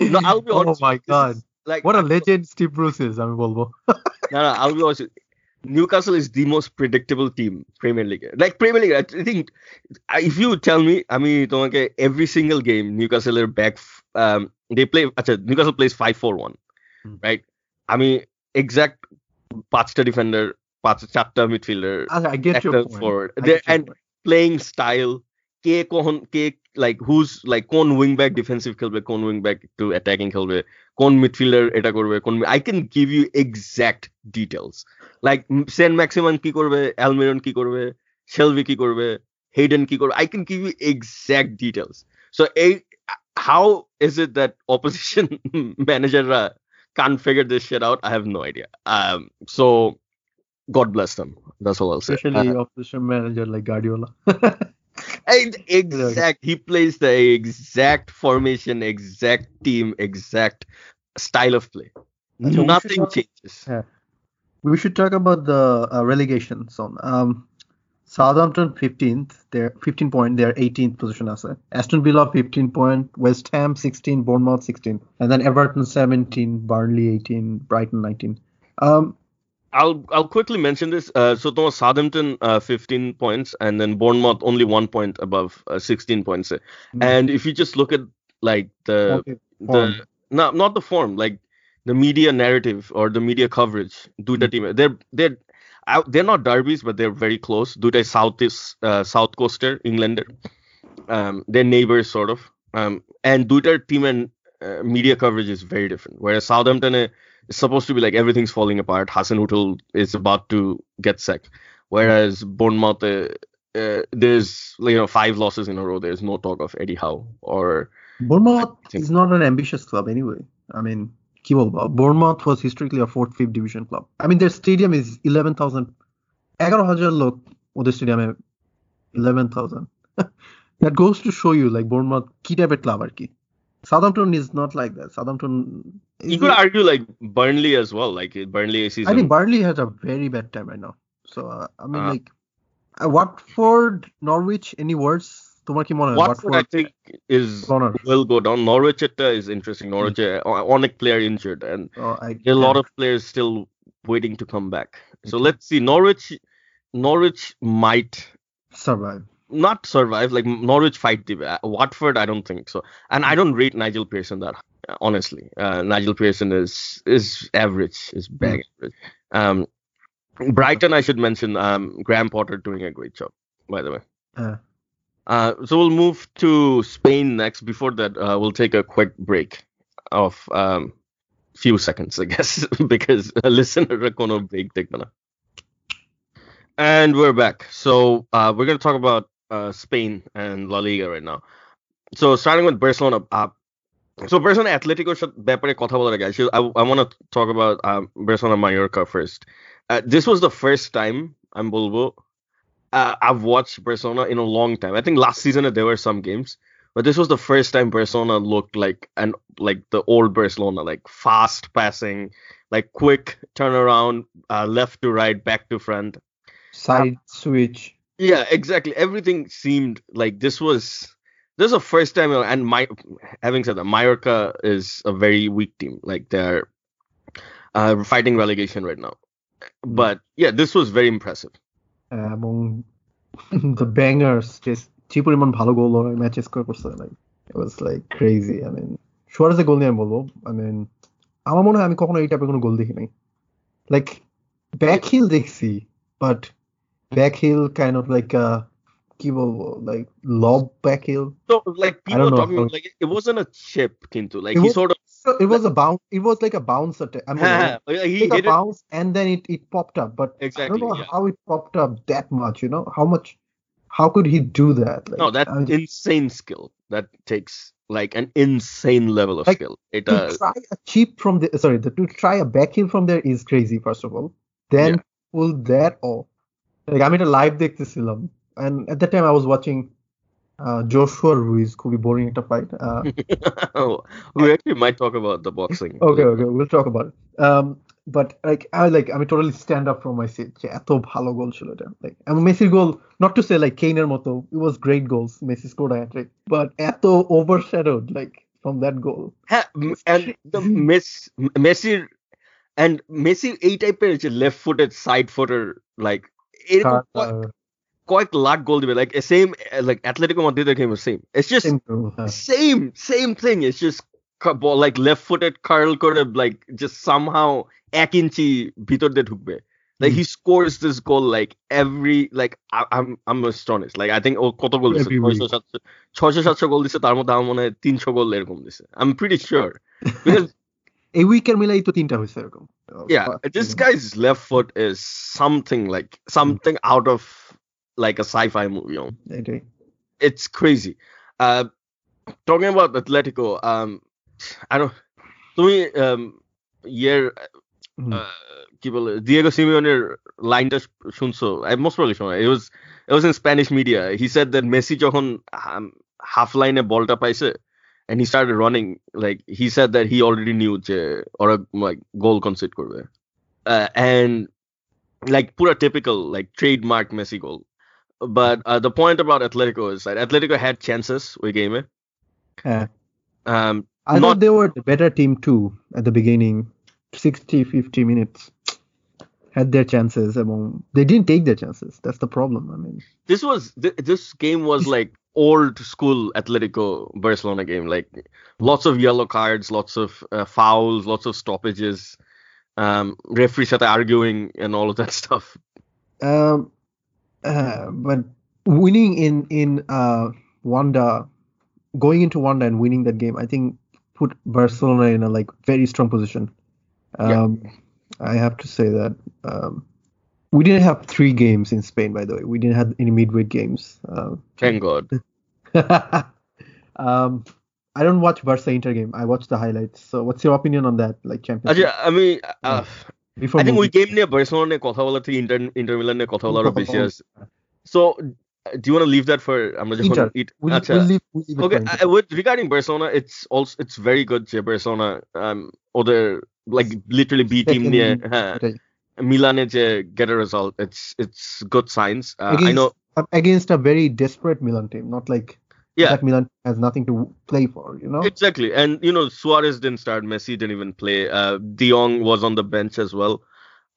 No, I'll be oh honest. Oh my god. Like, what a legend Steve Bruce is. I mean, Volvo. no, no, I'll be honest. with you. Newcastle is the most predictable team Premier League. Like Premier League, I think I- if you tell me, I mean, তোমাকে every single game Newcastle are back. Um, they play. আচ্ছা, Newcastle plays five four one, Hmm. right? I mean, exact পাঁচটা defender, পাঁচ চারটা midfielder, আচ্ছা, I get your একটা point. forward. I They- get your and point. playing style কে কোন কে like who's like কোন wing back defensive খেলবে কোন wing back একটু অ্যাটাকিং খেলবে কোন মিডফিল্ডার এটা করবে কোন I can give you exact details like Sen maximum কি করবে অ্যালমিরন কি করবে শেলভি কি করবে হেডেন কি করবে I can give you exact details so এই how is it that opposition ম্যানেজাররা can't figure this shit out i have no idea um so god bless them that's all i'll say Especially opposition manager like Guardiola. And exact. He plays the exact formation, exact team, exact style of play. should Nothing talk- changes. We should talk about the uh, relegation zone. Um, Southampton 15th, they're 15 point, they're 18th position আছে. Aston Villa 15 point, West Ham 16, Bournemouth 16, and then Everton 17, Burnley 18, Brighton 19. Um, I'll I'll quickly mention this. Uh, so Thomas Southampton uh, 15 points, and then Bournemouth only one point above uh, 16 points. Hmm. And if you just look at like the okay, the not not the form, like the media narrative or the media coverage. Duta team, they're they're out, they're not derbies, but they're very close. Duta south is uh, South Coaster, Englander. Um, they're neighbors sort of. Um, and Duta team and uh, media coverage is very different. Whereas Southampton supposed to be like everything's falling apart. Hasenhüttl is about to get sacked. Whereas Bournemouth, uh, uh, there's you know five losses in a row. There's no talk of Eddie Howe or Bournemouth is not an ambitious club anyway. I mean, keep up. Bournemouth was historically a fourth, fifth division club. I mean, their stadium is 11,000. look, or the stadium 11,000. That goes to show you, like Bournemouth, Southampton is not like that. Southampton you is could a- argue like Burnley as well. Like uh, Burnley season. I think Burnley has a very bad time right now. So uh, I mean, Uh, like uh, Watford, Norwich. Any words? তোমার কি মনে হয় Watford, I think, is Corner. will go down. Norwich uh, is interesting. Norwich, uh, on a player injured, and Oh, I, there are a lot of players still waiting to come back. So Okay. let's see. Norwich, Norwich might survive. not survive. Like Norwich fight the uh, Watford, I don't think so. And I don't rate Nigel Pearson that high, honestly. Uh, Nigel Pearson is is average, is bang average. Um, Brighton, I should mention. Um, Graham Potter doing a great job, by the way. Uh, Uh, so we'll move to Spain next. Before that, uh, we'll take a quick break of um, few seconds, I guess, because a listener gonna break take na. And we're back. So uh, we're gonna talk about uh, Spain and La Liga right now. So starting with Barcelona. Uh, so Barcelona Atletico should ব্যাপারে কথা বলার আগে I, should- I, I want to talk about um, Barcelona Mallorca first. Uh, this was the first time I'm বলবো uh, I've watched Barcelona in a long time. I think last season there were some games, but this was the first time Barcelona looked like and like the old Barcelona, like fast passing, like quick turnaround, uh, left to right, back to front. side switch. Yeah, exactly. Everything seemed like this was this is the first time. And my having said that, Mallorca is a very weak team. Like they're uh, fighting relegation right now. But yeah, this was very impressive. এবং the bangers just যে পরিমাণ ভালো গোল ওরা ম্যাচে score করছে like it was like crazy I mean সুয়ারেজের গোল নিয়ে আমি বলবো I mean আমার মনে হয় আমি কখনো এই টাইপের কোনো গোল দেখি নাই লাইক ব্যাক হিল দেখছি but back heel kind of like কি বলবো like lob back hill So like I people don't know talking how- like it wasn't a chip, Kintu. Like It he was- sort of it was a bounce it was like a bounce attack I mean he like a hit it bounce and then it, it popped up but I exactly. don't know Yeah. how it popped up that much you know how much how could he do that like, No, that's I mean, insane skill. That takes like an insane level of Like, skill. It to uh try a cheap from the sorry the, to try a back heel from there is crazy first of all then Yeah. pull that off like আমি এটা live দেখতেছিলাম and at that time I was watching uh, Joshua Ruiz খুবই boring একটা fight uh, we actually might talk about the boxing. okay okay we'll talk about it um but like I like আমি totally stand up from my seat যে এত ভালো গোল ছিল এটা like এবং মেসির গোল নট টু সে লাইক কেইনের মতো ইট was great goals Messi scored hat trick but এত ওভারশ্যাডোড লাইক ফ্রম দ্যাট গোল হ্যাঁ and the মেস মেসির and মেসি এই টাইপের যে লেফট ফুটেড সাইড ফুটার লাইক এরকম কয়েক- কয়েক লাখ গোল দিবে লাইক সেম লাইক অ্যাথলেটিকো মাদ্রিদের game same it's just same same thing it's just cu- ball like left footed curl করে like just somehow এক ইঞ্চি ভিতর দিয়ে ঢুকবে like he scores this goal like every like I, I'm I'm astonished like I think ও কত গোল দিছে Every week. ছয়শো সাতশো ছয়শো সাতশো গোল দিছে তার মধ্যে আমার মনে হয় তিনশো গোল এরকম দিছে I'm pretty sure because এই উইকের মিলাই তো তিনটা হয়েছে এরকম yeah this guy's left foot is something like something out of like a sci-fi movie you know? এটাই it's crazy. Uh, talking about Atletico, um, I don't. তুমি um, year হুম। uh, কি বলে Diego Simeoneর লাইনটা শুনছো I most probably শোনা it was it was in Spanish media he said that Messi যখন um, half line এ বলটা পাইছে and he started running like he said that he already knew যে ওরা like goal concede করবে uh, and like pura typical like trademark Messi goal but uh, the point about Atletico is that Atletico had chances with game. হ্যাঁ Um, I Not- thought they were the better team too at the beginning. 60, 50 minutes had their chances. Among they didn't take their chances. That's the problem. I mean, this was th- this game was like old school Atletico Barcelona game. Like lots of yellow cards, lots of uh, fouls, lots of stoppages. Um, referees started arguing and all of that stuff. um, uh, but winning in in uh, Wanda, going into Wanda and winning that game, I think put Barcelona in a like very strong position. Um, yeah. I have to say that um, we didn't have three games in Spain, by the way. We didn't have any midweek games. Uh, Thank God. um, I don't watch Barca Inter game. I watch the highlights. So, what's your opinion on that? Like Champions. League? I mean, uh, I think we moving- game নিয়ে Barcelona নিয়ে কথা বলা থেকে inter inter Milan নিয়ে কথা বলার বেশি আছে So, do you want to leave that for আমরা যখন Inter. it- We'll, আচ্ছা, we'll leave, we'll leave it Okay, for Inter. uh, with regarding Barcelona, it's also it's very good যে Barcelona um ওদের like literally B team Second নিয়ে league, হ্যাঁ এটাই। মিলানে যে get a result. It's it's good signs. Uh, I against, know. uh, against a very desperate Milan team, not like Yeah. that Milan has nothing to play for, you know? Exactly, and you know Suarez didn't start. Messi didn't even play. Uh, De Jong was on the bench as well.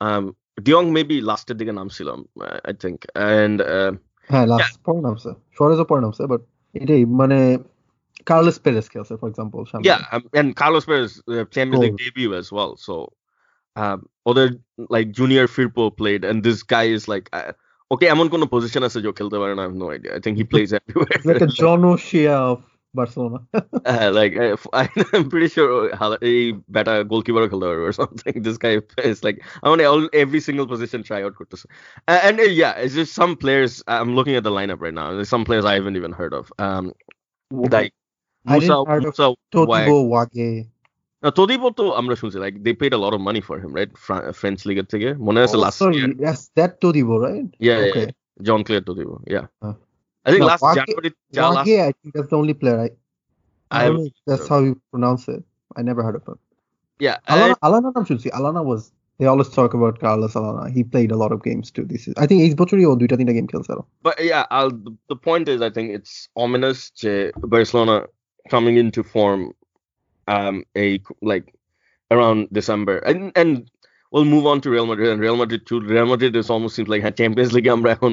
Um, De Jong maybe lasted the Namsilam, I think, and uh, হ্যাঁ last point নামছে সুয়ারেজও point নামছে but এটাই মানে Carlos Perez খেলছে for example yeah, um, and Carlos Perez uh, Champions League Goal. debut as well. So, um, other like Junior Firpo played, and this guy is like, uh, okay, এমন কোনো position আছে যে খেলতে পারে না, I have no idea. I think he plays everywhere. like a John O'Shea of Barcelona. Uh, like uh, f- I'm pretty sure how- a better goalkeeper খেলতে পারবে or something. This guy is like I want all every single position try out করতেছে. Uh, and uh, yeah, it's just some players. I'm looking at the lineup right now. There's some players I haven't even heard of. Um, like I Musa, didn't heard of Musa Wag- Totibo Wage. না uh, oh, Todibo তো আমরা শুনছি like they paid a lot of money for him right French league থেকে মনে আছে last year yes that Todibo right yeah okay Jean Clair Todibo yeah I think last January আগে I think that's the only player I I that's how you pronounce it I never heard of him Yeah, uh, Aleñá, I, Aleñá নাম শুনছি Aleñá was they always talk about Carlos Aleñá. He played a lot of games too. This is I think he's এই বছরই ও দুইটা তিনটা game খেলছে But yeah, I'll, the point is I think it's ominous Barcelona coming into form um a like around December and and we'll move on to Real Madrid and Real Madrid too. Real Madrid is almost seems like Champions League আমরা এখন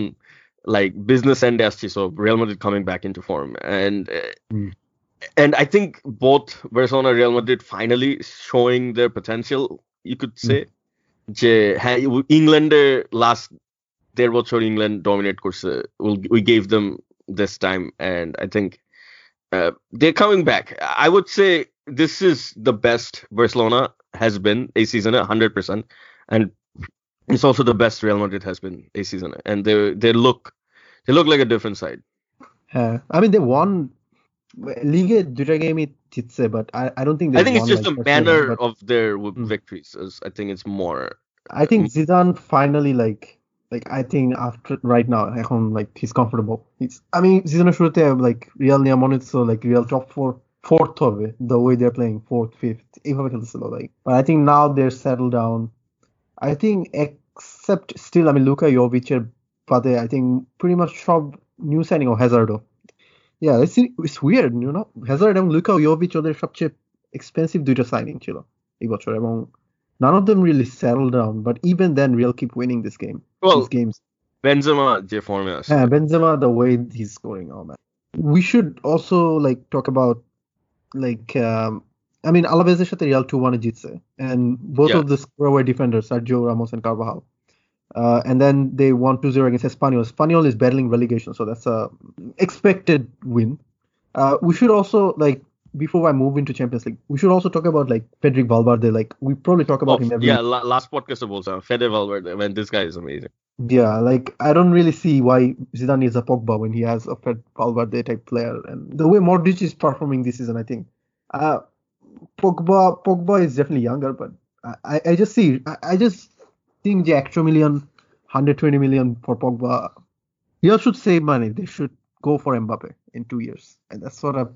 like business end আসছি so Real Madrid coming back into form and uh, Hmm. and I think both Barcelona and Real Madrid finally showing their potential you could say যে হ্যাঁ ইংল্যান্ডের last দেড় বছর England dominate করছে we gave them this time and I think they're coming back. I would say this is the best Barcelona has been a season, hundred percent, and it's also the best Real Madrid has been a season, and they they look they look like a different side. হ্যাঁ I mean they won লিগে দুইটা গেমই জিতছে but I I don't think they I think it's won just like the Barcelona, manner but of their w- Hmm. victories. Is, I think it's more. I think Zidane finally like like I think after right now এখন like he's comfortable. He's I mean সিজনের শুরুতে like Real নিয়ে মনে হচ্ছিল like Real top four fourth হবে the way they're playing fourth fifth এইভাবে খেলতেছিল like but I think now they're settled down I think except still আমি Luka ইয়োভিচের বাদে I think pretty much সব new signing O হ্যাজার্ডও Yeah, it's, it's weird, you know. Hazard এবং Luka ইয়োভিচ ওদের সবচেয়ে expensive দুইটা signing ছিল এই বছর এবং none of them really settled down, but even then Real keep winning this game. Well, these games. Benzema যে ফর্মে আছে Yeah, Benzema, the way he's scoring, oh man. We should also like talk about like um, I mean Alaves সাথে Real 2-1 jitse and both yeah. of the scorer were defenders Sergio Ramos and Carvajal uh, and then they won 2-0 against Espanyol. Espanyol is battling relegation, so that's a expected win. Uh, we should also like before I move into Champions League, we should also talk about like Federic Valverde. Like we probably talk about Oh, him every yeah, la- last podcast of also Fede Valverde. Man, this guy is amazing. Yeah, like I don't really see why Zidane is a Pogba when he has a Fred Valverde type player, and the way Modric is performing this season, I think, uh, Pogba Pogba is definitely younger, but I, I- I just see I, I just think the extra million, 120 million for Pogba, Real should save money. They should go for Mbappe in two years, and that's sort of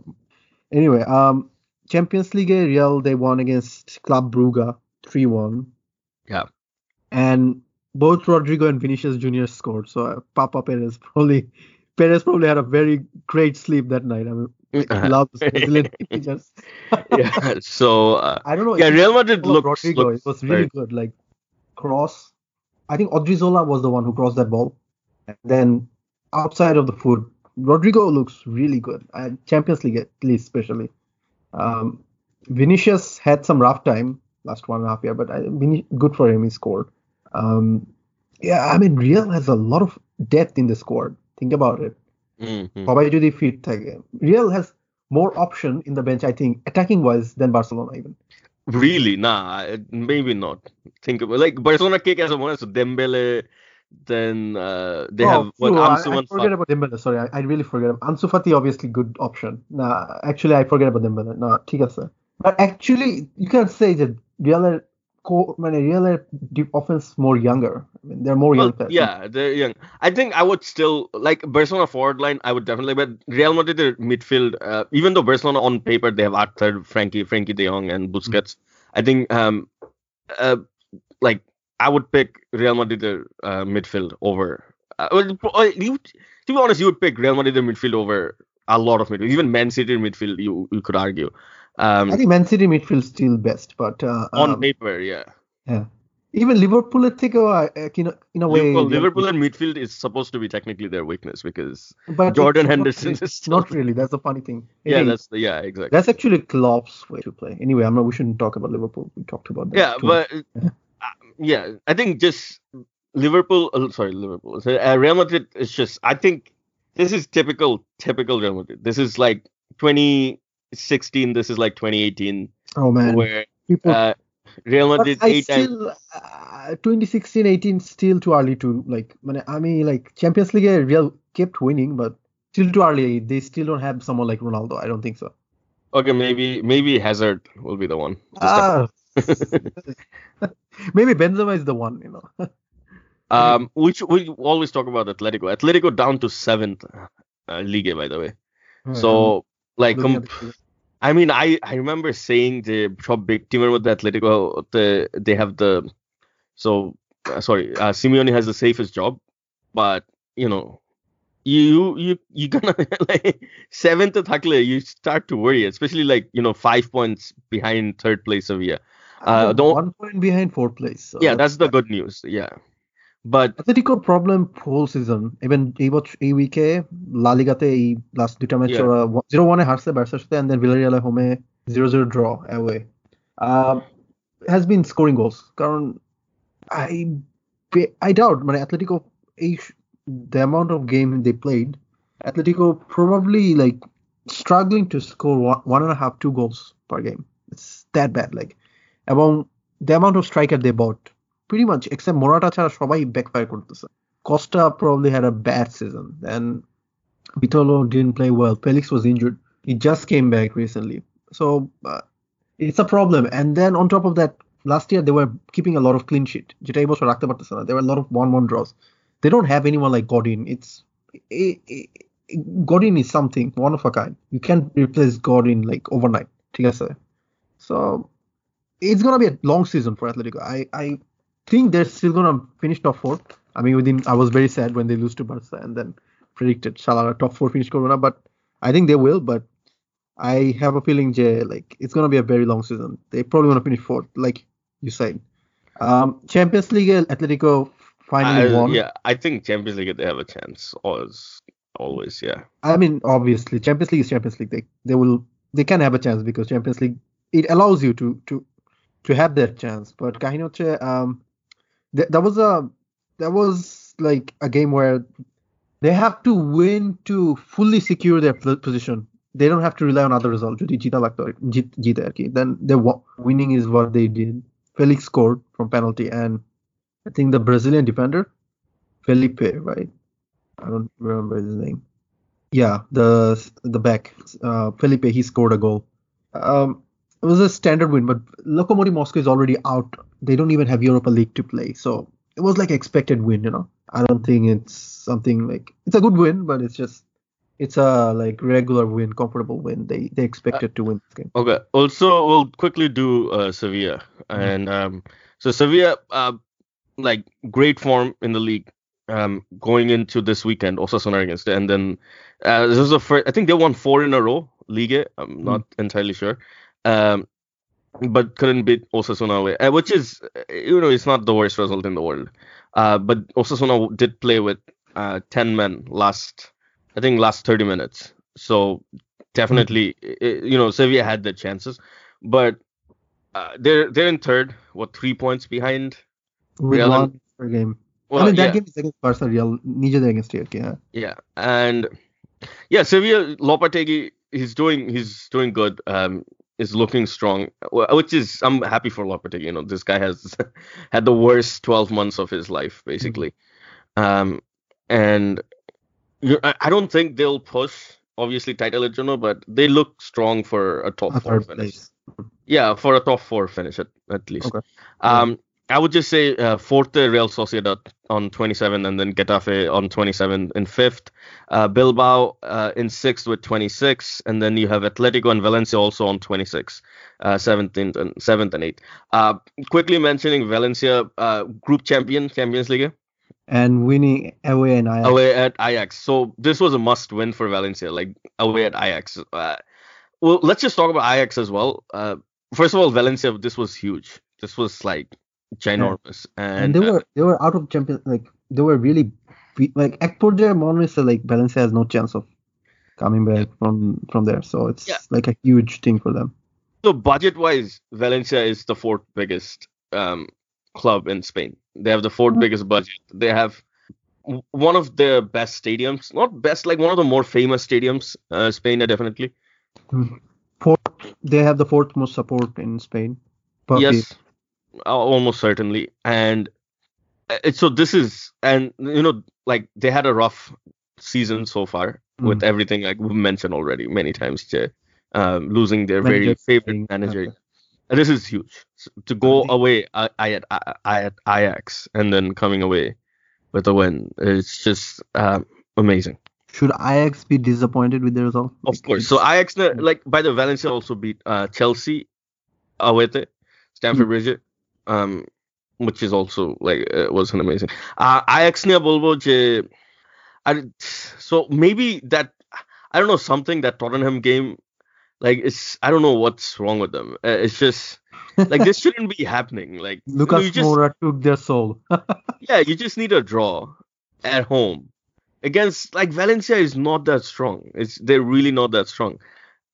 anyway. Um, Champions League Real they won against Club Brugge three one. Yeah. and both Rodrygo and Vinicius Junior scored. So uh, Papa Perez probably Perez probably had a very great sleep that night. I mean, he loves Brazilian yeah. So uh, I don't know. yeah, Real Madrid follow looks, Rodrygo. looks It was really very- good. Like cross. I think Odriozola was the one who crossed that ball. And then outside of the foot, Rodrygo looks really good at Champions League at least, especially. Um, Vinicius had some rough time last one and a half year, but I, Vin- good for him. He scored. Um, yeah, I mean, Real has a lot of depth in the squad. Think about it. সবাই যদি fit থাকে Real has more option in the bench, I think, attacking wise than Barcelona even? Really? Nah, maybe not. Think about like Barcelona kick as a bonus, Dembele, then uh, they oh, have what well, Ansu I, I forget Fati. about Dembele. Sorry, I, I really forget. Ansu Fati obviously good option. Nah, actually I forget about Dembele. No, ঠিক But actually you can say that Real মানে Real deep offense more younger. I mean they're more well, young. Players. Yeah, they're young. I think I would still like Barcelona forward line. I would definitely, but Real Madrid their midfield. Uh, even though Barcelona on paper they have Arthur, Frenkie, Frenkie De Jong, and hmm. Busquets. Mm-hmm. I think um, uh, like I would pick Real Madrid their uh, midfield over. Uh, well, uh, you, to be honest, you would pick Real Madrid their midfield over a lot of midfield. Even Man City midfield, you you could argue. Um, I think Man City midfield still best, but uh, on um, paper, yeah. yeah. Even Liverpool থেকেও uh, in a, in a way Liverpool, Real- Liverpool and midfield is supposed to be technically their weakness because but Jordan it's not Henderson really- is still- not really. That's the funny thing. yeah, It is. that's the yeah, exactly. That's actually Klopp's way to play. Anyway, I'm not. We shouldn't talk about Liverpool. We talked about that. yeah, too but Yeah. yeah, I think just Liverpool. Uh, sorry, Liverpool. So, uh, Real Madrid is just. I think this is typical, typical Real Madrid. This is like 2016. This is like 2018. Oh man, where People, uh, Real Madrid I eight still, times. Uh, 2016, 18 still too early to like. I mean, like Champions League, uh, Real kept winning, but still too early. They still don't have someone like Ronaldo. I don't think so. Okay, maybe maybe Hazard will be the one. Ah, Maybe Benzema is the one, you know. um, we we always talk about Atletico. Atletico down to seventh uh, league, by the way. So like, com- I mean, I I remember saying the top big teamer with the Atletico, the, they have the so uh, sorry, uh, Simeone has the safest job, but you know. You you you gonna like seventh to Thakle, you start to worry, especially like you know five points behind third place Sevilla Uh, They're don't- one point behind fourth place. So yeah, that's the good news. Yeah, but অ্যাথলেটিকোর problem whole season even এই বছর এই উইকে লা লিগাতে এই last দুটা match Yeah. ওরা zero ওয়ানে হারছে বার্সার সাথে এন্ড দেন ভিলারিয়ালে হোমে zero zero draw away has been scoring goals কারণ আই আই ডাউট মানে অ্যাথলেটিকো এই the amount of game they played Atletico probably like struggling to score one, one and a half, two goals per game. It's that bad. Like, এবং the amount of striker they bought, pretty much, except Morata ছাড়া সবাই backfire করতেছে. Costa probably had a bad season. Then Vitolo didn't play well. Felix was injured. He just came back recently. So uh, it's a problem. And then on top of that, last year they were keeping a lot of clean sheet. যেটা এই বছর রাখতে পারতেছে না. There were a lot of 1-1 draws. They don't have anyone like Godin. It's it, it, Godin is something one of a kind. You can't replace Godin like overnight. ঠিক আছে? So it's gonna be a long season for Atletico. I I think they're still gonna finish top four. I mean, within I was very sad when they lose to Barca and then predicted Salah top four finish Corona, but I think they will. But I have a feeling, Jay, like it's gonna be a very long season. They probably gonna finish fourth, like you said. Um, Champions League, Atletico finally I- won. yeah, I think Champions League they have a chance. Always, always, yeah. I mean, obviously, Champions League is Champions League. They they will they can have a chance because Champions League it allows you to to to have that chance. But কাহিনী হচ্ছে um th- that was a that was like a game where they have to win to fully secure their pl- position. They don't have to rely on other results. যদি জিতা লাগতো জিত জিতে আর কি then the wa- winning is what they did. Felix scored from penalty and I think the Brazilian defender Felipe, right? I don't remember his name. Yeah, the the back, uh, Felipe, he scored a goal. Um, it was a standard win, but Lokomotiv Moscow is already out. They don't even have Europa League to play, so it was like expected win. You know, I don't think it's something like it's a good win, but it's just it's a like regular win, comfortable win. They they expected to win this game. Okay. Also, we'll quickly do uh, Sevilla, and um, so Sevilla, uh, like great form in the league, um, going into this weekend, Osasuna against it, and then uh, this was the first. I think they won four in a row, Ligue. I'm not entirely sure, um, but couldn't beat Osasuna away, uh, which is, uh, you know, it's not the worst result in the world. Uh, but Osasuna did play with uh, 10 men last, I think, last 30 minutes. So definitely, you know, Sevilla had their chances, but uh, they're they're in third, what three points behind? We Real lost per game. Well, I mean that yeah. game is against Barca, Real, neither against TRK. Yeah. Yeah, and yeah, Sevilla Lopetegui, he's doing he's doing good. Um, is looking strong, which is I'm happy for Lopetegui. You know, this guy has had the worst 12 months of his life basically, um, and I, don't think they'll push obviously title it, you know, but they look strong for a top A four finish. place. Yeah, for a top four finish at, at least. Okay. Um, I would just say uh, fourth uh, Real Sociedad on 27, and then Getafe on 27 in fifth. Uh, Bilbao uh, in sixth with 26, and then you have Atletico and Valencia also on 26, uh, 17th and seventh and eighth. Uh, quickly mentioning Valencia, uh, group champion, Champions League And winning away and Ajax. away at Ajax. So this was a must win for Valencia, like away at Ajax. Uh, well, let's just talk about Ajax as well. Uh, first of all, Valencia, this was huge. This was like ginormous. And, and they uh, were they were out of champion like they were really like Ekpor there money so like Valencia has no chance of coming back yeah. from from there. So it's yeah. like a huge thing for them. So budget wise, Valencia is the fourth biggest um, club in Spain. They have the 4th mm-hmm. biggest budget. They have one of the best stadiums, not best, like one of the more famous stadiums. Uh, Spain, definitely. Mm-hmm. Fourth, they have the fourth most support in Spain. Yes, almost certainly. And uh, so this is and you know like they had a rough season so far with Mm. everything like we mentioned already many times Jay, um, losing their very favorite manager. Okay. This is huge. S- to go away I, I at I, I at Ajax and then coming away with a win it's just um, amazing. Should Ajax be disappointed with the result? Of course. So Ajax, like by the Valencia also beat uh, Chelsea away at Stamford Bridge, um, which is also like uh, was an amazing. Uh, Ajax niya bolbo je, I, so maybe that I don't know something that Tottenham game, like it's I don't know what's wrong with them. Uh, it's just like this shouldn't be happening. Like you know, Lucas you just Moura took their soul yeah, you just need a draw at home against like Valencia is not that strong. It's they're really not that strong,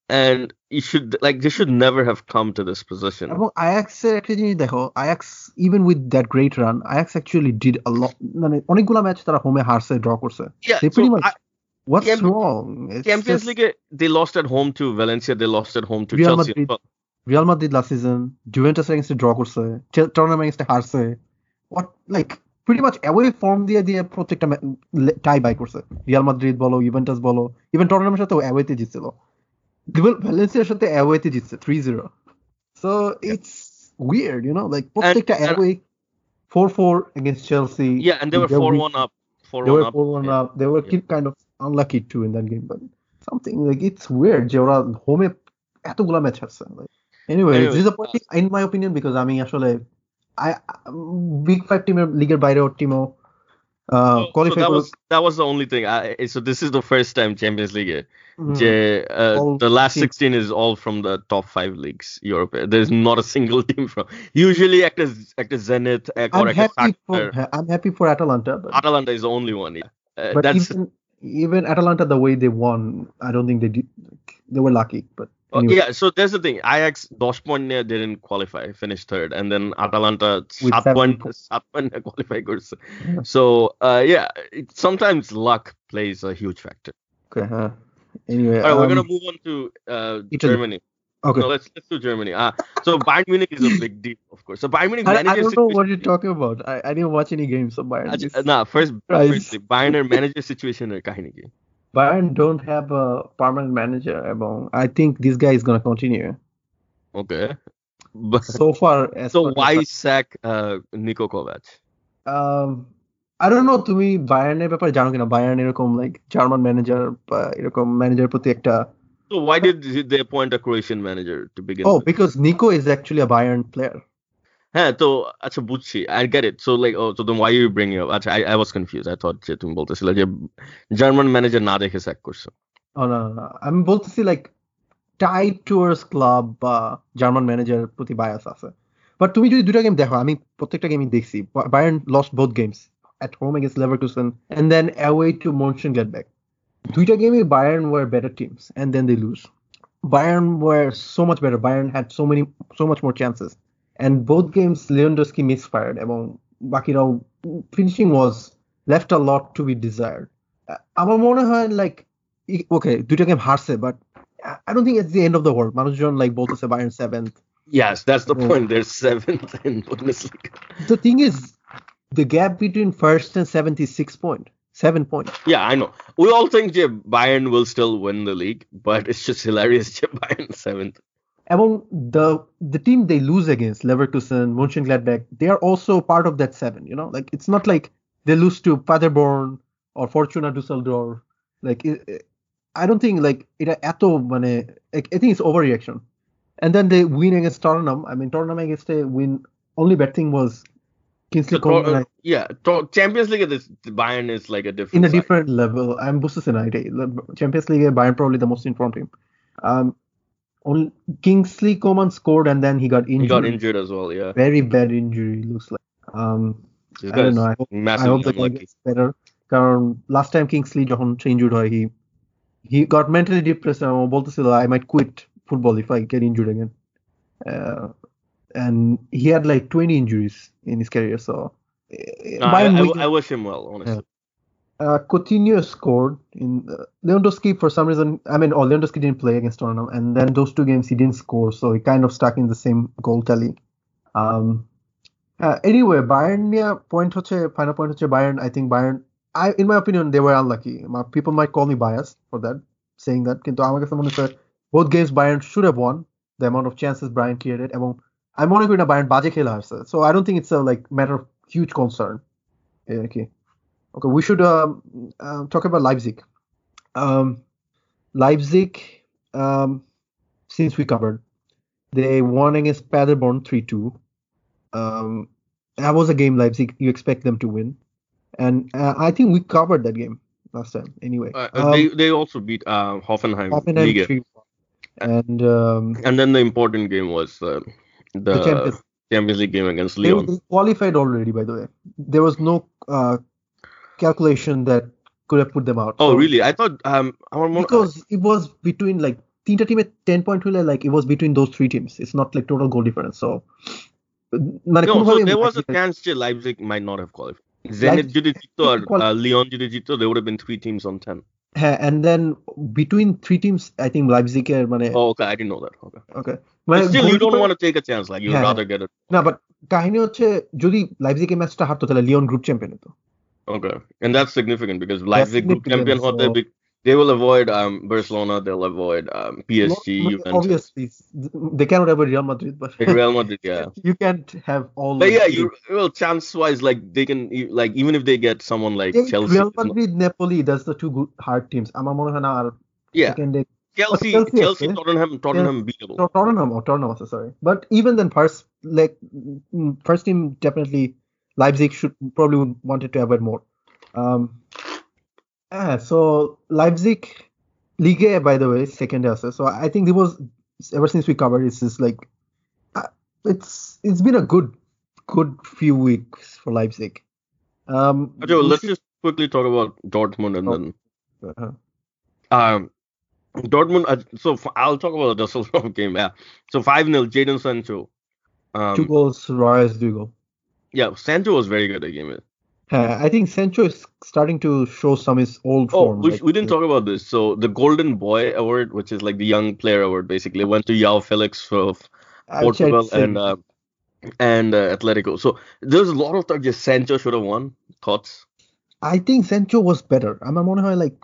and you should like they should never have come to this position. এবং আয়াক্সের একটা জিনিস দেখো Ajax even with that great run Ajax actually did a lot মানে অনেকগুলো match তারা হোমে হারছে draw করছে Yeah, they so pretty much I- what's Champ- wrong It's Champions just- League they lost at home to Valencia. They lost at home to Real Chelsea. as Madrid. well. Real Madrid last season Juventus এগেইনস্টে draw করছে টর্নামেন্ট এগেইনস্টে হারছে what like pretty much away form দিয়ে দিয়ে প্রত্যেকটা টাই বাই করছে Real Madrid বলো Juventus বলো even টর্নামেন্টের সাথে অ্যাওয়েতে জিতছিল ভ্যালেন্সিয়ার সাথে অ্যাওয়েতে জিতছে 3-0 so it's weird you know like প্রত্যেকটা and- away 4-4 against Chelsea Yeah, and they were four one up. Four they one were up. 4-1 Yeah. up they were Yeah. kind of unlucky too in that game but something like it's weird যে ওরা হোমে এতগুলা match হারছে like anyway Anyway, disappointing in my opinion because আমি আসলে I big five টিমের লিগের বাইরেও টিমও Uh, so, qualify so that, was, that was the only thing. I, eh, so this is the first time Champions League. Mm. Je, uh, the last teams. 16 is all from the top five leagues Europe. There's not a single team from. Usually, act as act as Zenit eh, act I'm or act happy for, I'm happy for Atalanta. But, Atalanta is the only one. Yeah. Uh, but that's even, even Atalanta, the way they won, I don't think they did, they were lucky. But uh, yeah, so there's the thing. Ajax dosh point didn't qualify, finished third, and then Atalanta sat point, sat point So uh, yeah, it, sometimes luck plays a huge factor. Okay. Huh? Anyway, all right, um, we're gonna um, move on to uh, Germany. Okay. So let's let's do Germany. Uh, so Bayern Munich is a big deal, of course. So Bayern Munich. I, I don't know what you're talking about. I, I didn't watch any games. So Bayern. Achha, nah, first, first Bayern manager situation or kahini Bayern don't have a permanent manager. I think this guy is gonna continue. Okay. But so far, so why sack uh, Niko Kovac? Um, I don't know To me, ব্যাপারে জানো কিনা Bayern like German manager, you know, এরকম manager প্রতি So why did they appoint a Croatian manager to begin? Oh, with? because Niko is actually a Bayern player. হ্যাঁ তো আচ্ছা বুঝছি get it so like oh so then why are you bringing up আচ্ছা I, I was confused I thought যে তুমি বলতেছিলে যে German manager না দেখে স্যাক করছ oh আমি বলতেছি লাইক টাইট টুয়ার্স ক্লাব বা জার্মান ম্যানেজার প্রতি বায়াস আছে বাট তুমি যদি দুটা গেম দেখো আমি প্রত্যেকটা গেমই দেখছি Bayern lost both games at home against Leverkusen and then away to Mönchengladbach. দুইটা গেমে Bayern were better teams and then they lose. Bayern were so much better. Bayern had so many so much more chances. And both games Lewandowski misfired এবং বাকিরাও finishing was left a lot to be desired. আ- আমার মনে হয় like okay দুইটা game হারছে but I don't think it's the end of the world. মানুষজন like বলতেছে Bayern seventh. yes that's the Oh. point they're seventh in Bundesliga The thing is the gap between first and seventh is six point. Seven point. yeah I know we all think যে Bayern will still win the league but it's just hilarious যে Bayern seventh among the the team they lose against Leverkusen, Mönchengladbach, they are also part of that seven. You know, like it's not like they lose to Paderborn or Fortuna Dusseldorf. Like it, it- I don't think like it mane like, I think it's overreaction. And then they win against Tottenham. I mean Tottenham against they win. Only bad thing was Kingsley uh, yeah to- Champions League this Bayern is like a different in a side. different level. I'm Busses United. Champions League Bayern probably the most informed team. Um, only Kingsley Coman scored and then he got he injured. got injured as well yeah very bad injury looks like. Um, This I don't guy's know. I hope, I massively hope the guy unlucky gets better. কারণ last time Kingsley যখন injured হয় he he got mentally depressed and বলতেছিল I might quit football if I get injured again. Uh, and he had like 20 injuries in his career, so. uh, No, I, Bayern I, weak- I wish him well honestly uh, Coutinho scored in uh, Lewandowski for some reason. I mean, oh, Lewandowski didn't play against Tottenham, and then those two games he didn't score, so he kind of stuck in the same goal tally. Um, uh, anyway, Bayern yeah, point হচ্ছে final point হচ্ছে Bayern. I think Bayern. I, in my opinion, they were unlucky. My, people might call me biased for that, saying that. কিন্তু আমার কাছে মনে হচ্ছে both games Bayern should have won. The amount of chances Bayern created, এবং আমি মনে করি না Bayern বাজে খেলা হারছে. So I don't think it's a like matter of huge concern. Yeah, okay. Okay, we should um, uh, talk about Leipzig. Um, Leipzig, um, since we covered, they won against Paderborn 3 2. Um, that was a game Leipzig you expect them to win. And uh, I think we covered that game last time anyway. Uh, Um, they they also beat uh, Hoffenheim, Hoffenheim Liga. 3 and um, and then the important game was uh, the, the Champions Champions League game against They, they qualified already, by the way. There was no uh, calculation that could have put them out. Oh, really? I thought um, because it was between like Tinta team point ten point two, like it was between those three teams. It's not like total goal difference. So, no, so there was a chance that Leipzig might not have qualified. Zenit Judicito or uh, Lyon there would have been three teams on 10. And then between three teams, I think Leipzig and Mane. Oh, okay. I didn't know that. Okay. okay. Still, you don't want to take a chance. Like, you'd rather get it. No, but Kahini Oche, Judy Leipzig match to Lyon Group Champion. Okay, and that's significant because Leipzig group champion, so... they, they will avoid um, Barcelona, they'll avoid um, PSG, no, Juventus. Obviously, they cannot avoid Real Madrid, but Real Madrid, yeah, you can't have all. But yeah, you, well, chance-wise, like they can, like even if they get someone like they, Chelsea, Real Madrid, not... Napoli, that's the two good hard teams. Ama yeah. Chelsea, Chelsea, Chelsea, okay. Tottenham, Tottenham yeah. beatable. No, Tottenham, or Tottenham sorry. But even then, first like mm, first team definitely Leipzig should probably would wanted to avoid more. Um, ah, so Leipzig Liga, by the way, second also. So I think it was ever since we covered, it's just like uh, it's it's been a good good few weeks for Leipzig. Um, Okay, well, let's should- just quickly talk about Dortmund and Oh. then uh, um, Dortmund. Uh, so f- I'll talk about the Dusseldorf game. Yeah. So five 0 Jadon Sancho. two Um, goals, two goals. Yeah, Sancho was very good at game. Uh, I think Sancho is starting to show some his old oh, form. We, like, we didn't talk about this. So the Golden Boy Award, which is like the Young Player Award, basically went to João Felix of Portugal and uh, and uh, Atletico. So there's a lot of talk. Just Sancho should have won. Thoughts? I think Sancho was better. I'm wondering how like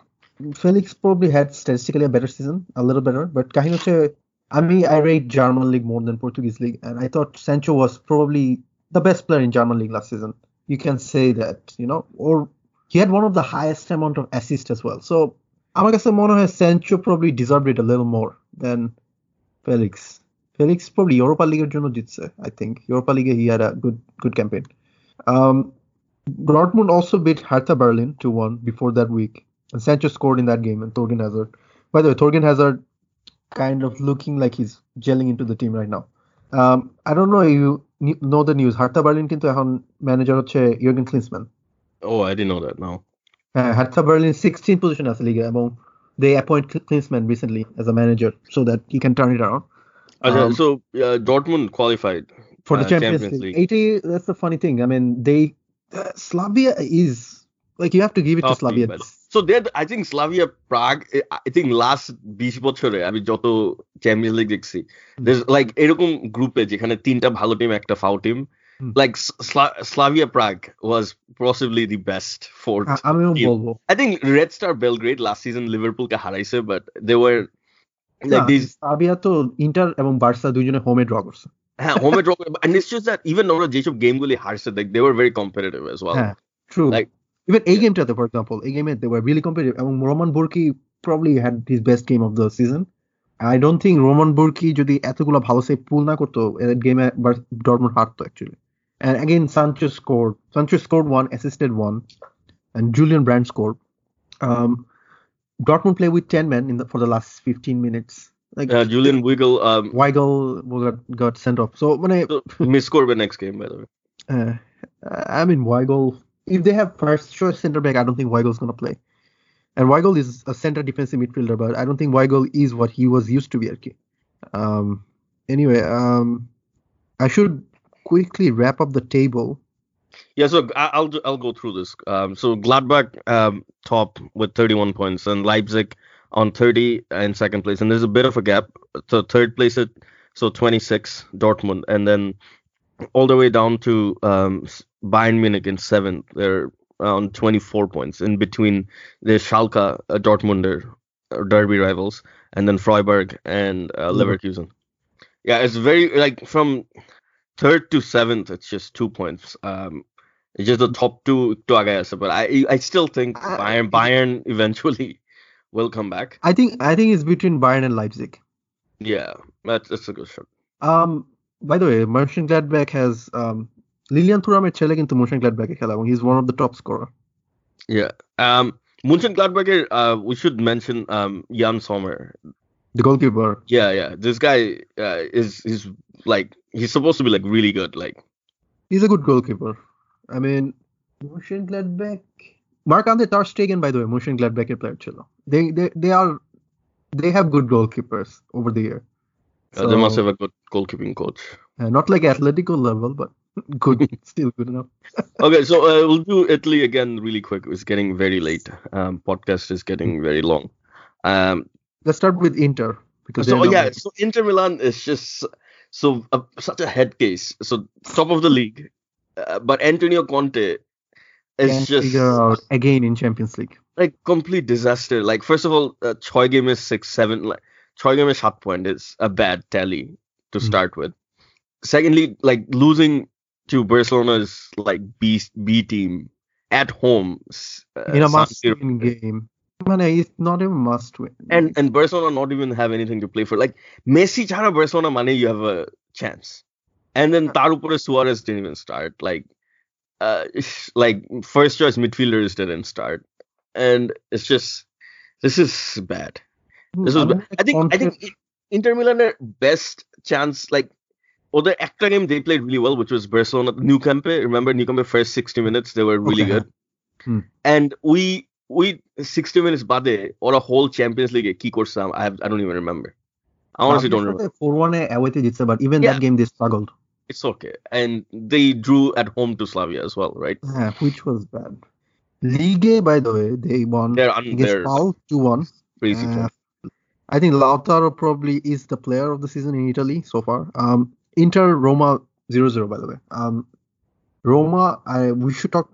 Felix probably had statistically a better season, a little better. But uh, I mean, I rate German league more than Portuguese league, and I thought Sancho was probably the best player in German league last season. You can say that, you know, or he had one of the highest amount of assists as well. So আমার কাছে মনে হয় Sancho probably deserved it a little more than Felix. Felix probably Europa League এর জন্য জিতছে, I think. Europa League he had a good good campaign. Um, Dortmund also beat Hertha Berlin 2-1 before that week. And Sancho scored in that game and Thorgan Hazard. By the way, Thorgan Hazard kind of looking like he's gelling into the team right now. Um, I don't know if you kn- know the news. Hertha Berlin কিন্তু এখন manager হচ্ছে Jurgen Klinsmann. Oh, I didn't know that. No. Uh, Hertha Berlin 16 position আছে লিগে এবং they appoint Klinsmann recently as a manager so that he can turn it around. Okay, Um, so uh, Dortmund qualified for the uh, Champions, Champions League. League. 80, that's the funny thing. I mean, they uh, Slavia is like you have to give it to Tough team, Slavia. so that I think Slavia Prague I think last বিশ বছরে আমি যত champion league দেখছি like এরকম গ্রুপে যেখানে তিনটা ভালো টিম একটা ফাউ team like Slavia Prague was possibly the best four I think Red Star Belgrade last season কে হারাইছে বাট দে ওয়ার ইন্টার এবং বার্সা দুইজনে হোমে ড্র করছে। হ্যাঁ হোমে ড্র and যেসব গেমগুলি হারছে দেখ they were very true like Even a game, for example, a game they were really competitive. Um, roman Burki probably had his best game of the season. i don't think roman I don't the Roman Burki যদি এতগুলো ভালো save পুল না game গেমে Dortmund হারতো actually. And again, Sanchez scored. Sancho scored one, assisted one, and Julian Brandt scored. Um, Dortmund play with 10 men for the last 15 minutes. Yeah, uh, Julian Weigl. Um, got, sent off. So when I so, may the next game, by the way. Uh, I mean, Weigl if they have first choice center back, I don't think Weigl's gonna play. And Weigl is a center defensive midfielder, but I don't think Weigl is what he was used to be. Okay. Um. Anyway, um, I should quickly wrap up the table. Yeah, so I'll I'll go through this. Um, so Gladbach um, top with 31 points, and Leipzig on 30 in second place, and there's a bit of a gap. So third place at so 26 Dortmund, and then all the way down to um, Bayern Munich in seventh. They're on 24 points. In between, there's Schalke, uh, Dortmunder uh, derby rivals, and then Freiburg and uh, Leverkusen. Yeah, it's very like from third to seventh, it's just two points. Um, it's just the top two to Agayasa, but I I still think Bayern Bayern eventually will come back. I think I think it's between Bayern and Leipzig. Yeah, that's that's a good shot. Um, by the way, Mönchengladbach has um, Lilian Lilian থুরামের ছেলে কিন্তু মুশন গ্ল্যাডব্যাকে খেলা এবং he is one of the top scorer yeah um মুশন গ্ল্যাডব্যাকের uh, we should mention um Yann Sommer. The goalkeeper. Yeah yeah. This guy uh, is like he's supposed to be like really good like. He's a good goalkeeper. I mean Monchengladbach Marc Andre ter Stegen by the way মুশন গ্ল্যাডব্যাকের player ছিল. They they they are they have good goalkeepers over the year uh, they must have a good goalkeeping coach. uh, not like Atletico level, but good, still good enough. Okay, so uh, we'll do Italy again really quick. It's getting very late. Um, podcast is getting very long. Um, Let's start with Inter because so they're yeah, so Inter Milan is just so uh, such a head case. So top of the league, uh, but Antonio Conte is just out again in Champions League. like complete disaster. Like first of all, uh, Choi game is six seven. Like Game is shot point is a bad tally to Mm. start with. Secondly, like losing to Barcelona's like B B team at home uh, in a San must-win game. মানে it's not a must win. and and Barcelona not even have anything to play for. Like Messi chara Barcelona money, you have a chance. And then Tarupura Suarez didn't even start. Like uh like first choice midfielders didn't start. And it's just this is bad. This was, hmm, I think, I think Inter Milan their best chance, like, other the extra game they played really well, which was Barcelona, Nou Camp. Remember Nou Camp first 60 minutes, they were really okay. good. Hmm. And we, we 60 minutes bade or a whole Champions League, key course. I have, I don't even remember. I honestly don't remember. 4 1 eh, away it's but even yeah. that game they struggled. It's okay. And they drew at home to Slavia as well, right? Yeah, which was bad. Ligue, by the way, they won they're, un- against they're Pau 2 1. Crazy. I think Lautaro probably is the player of the season in Italy so far. Um, Inter Roma 0-0 by the way. Um, Roma, I we should talk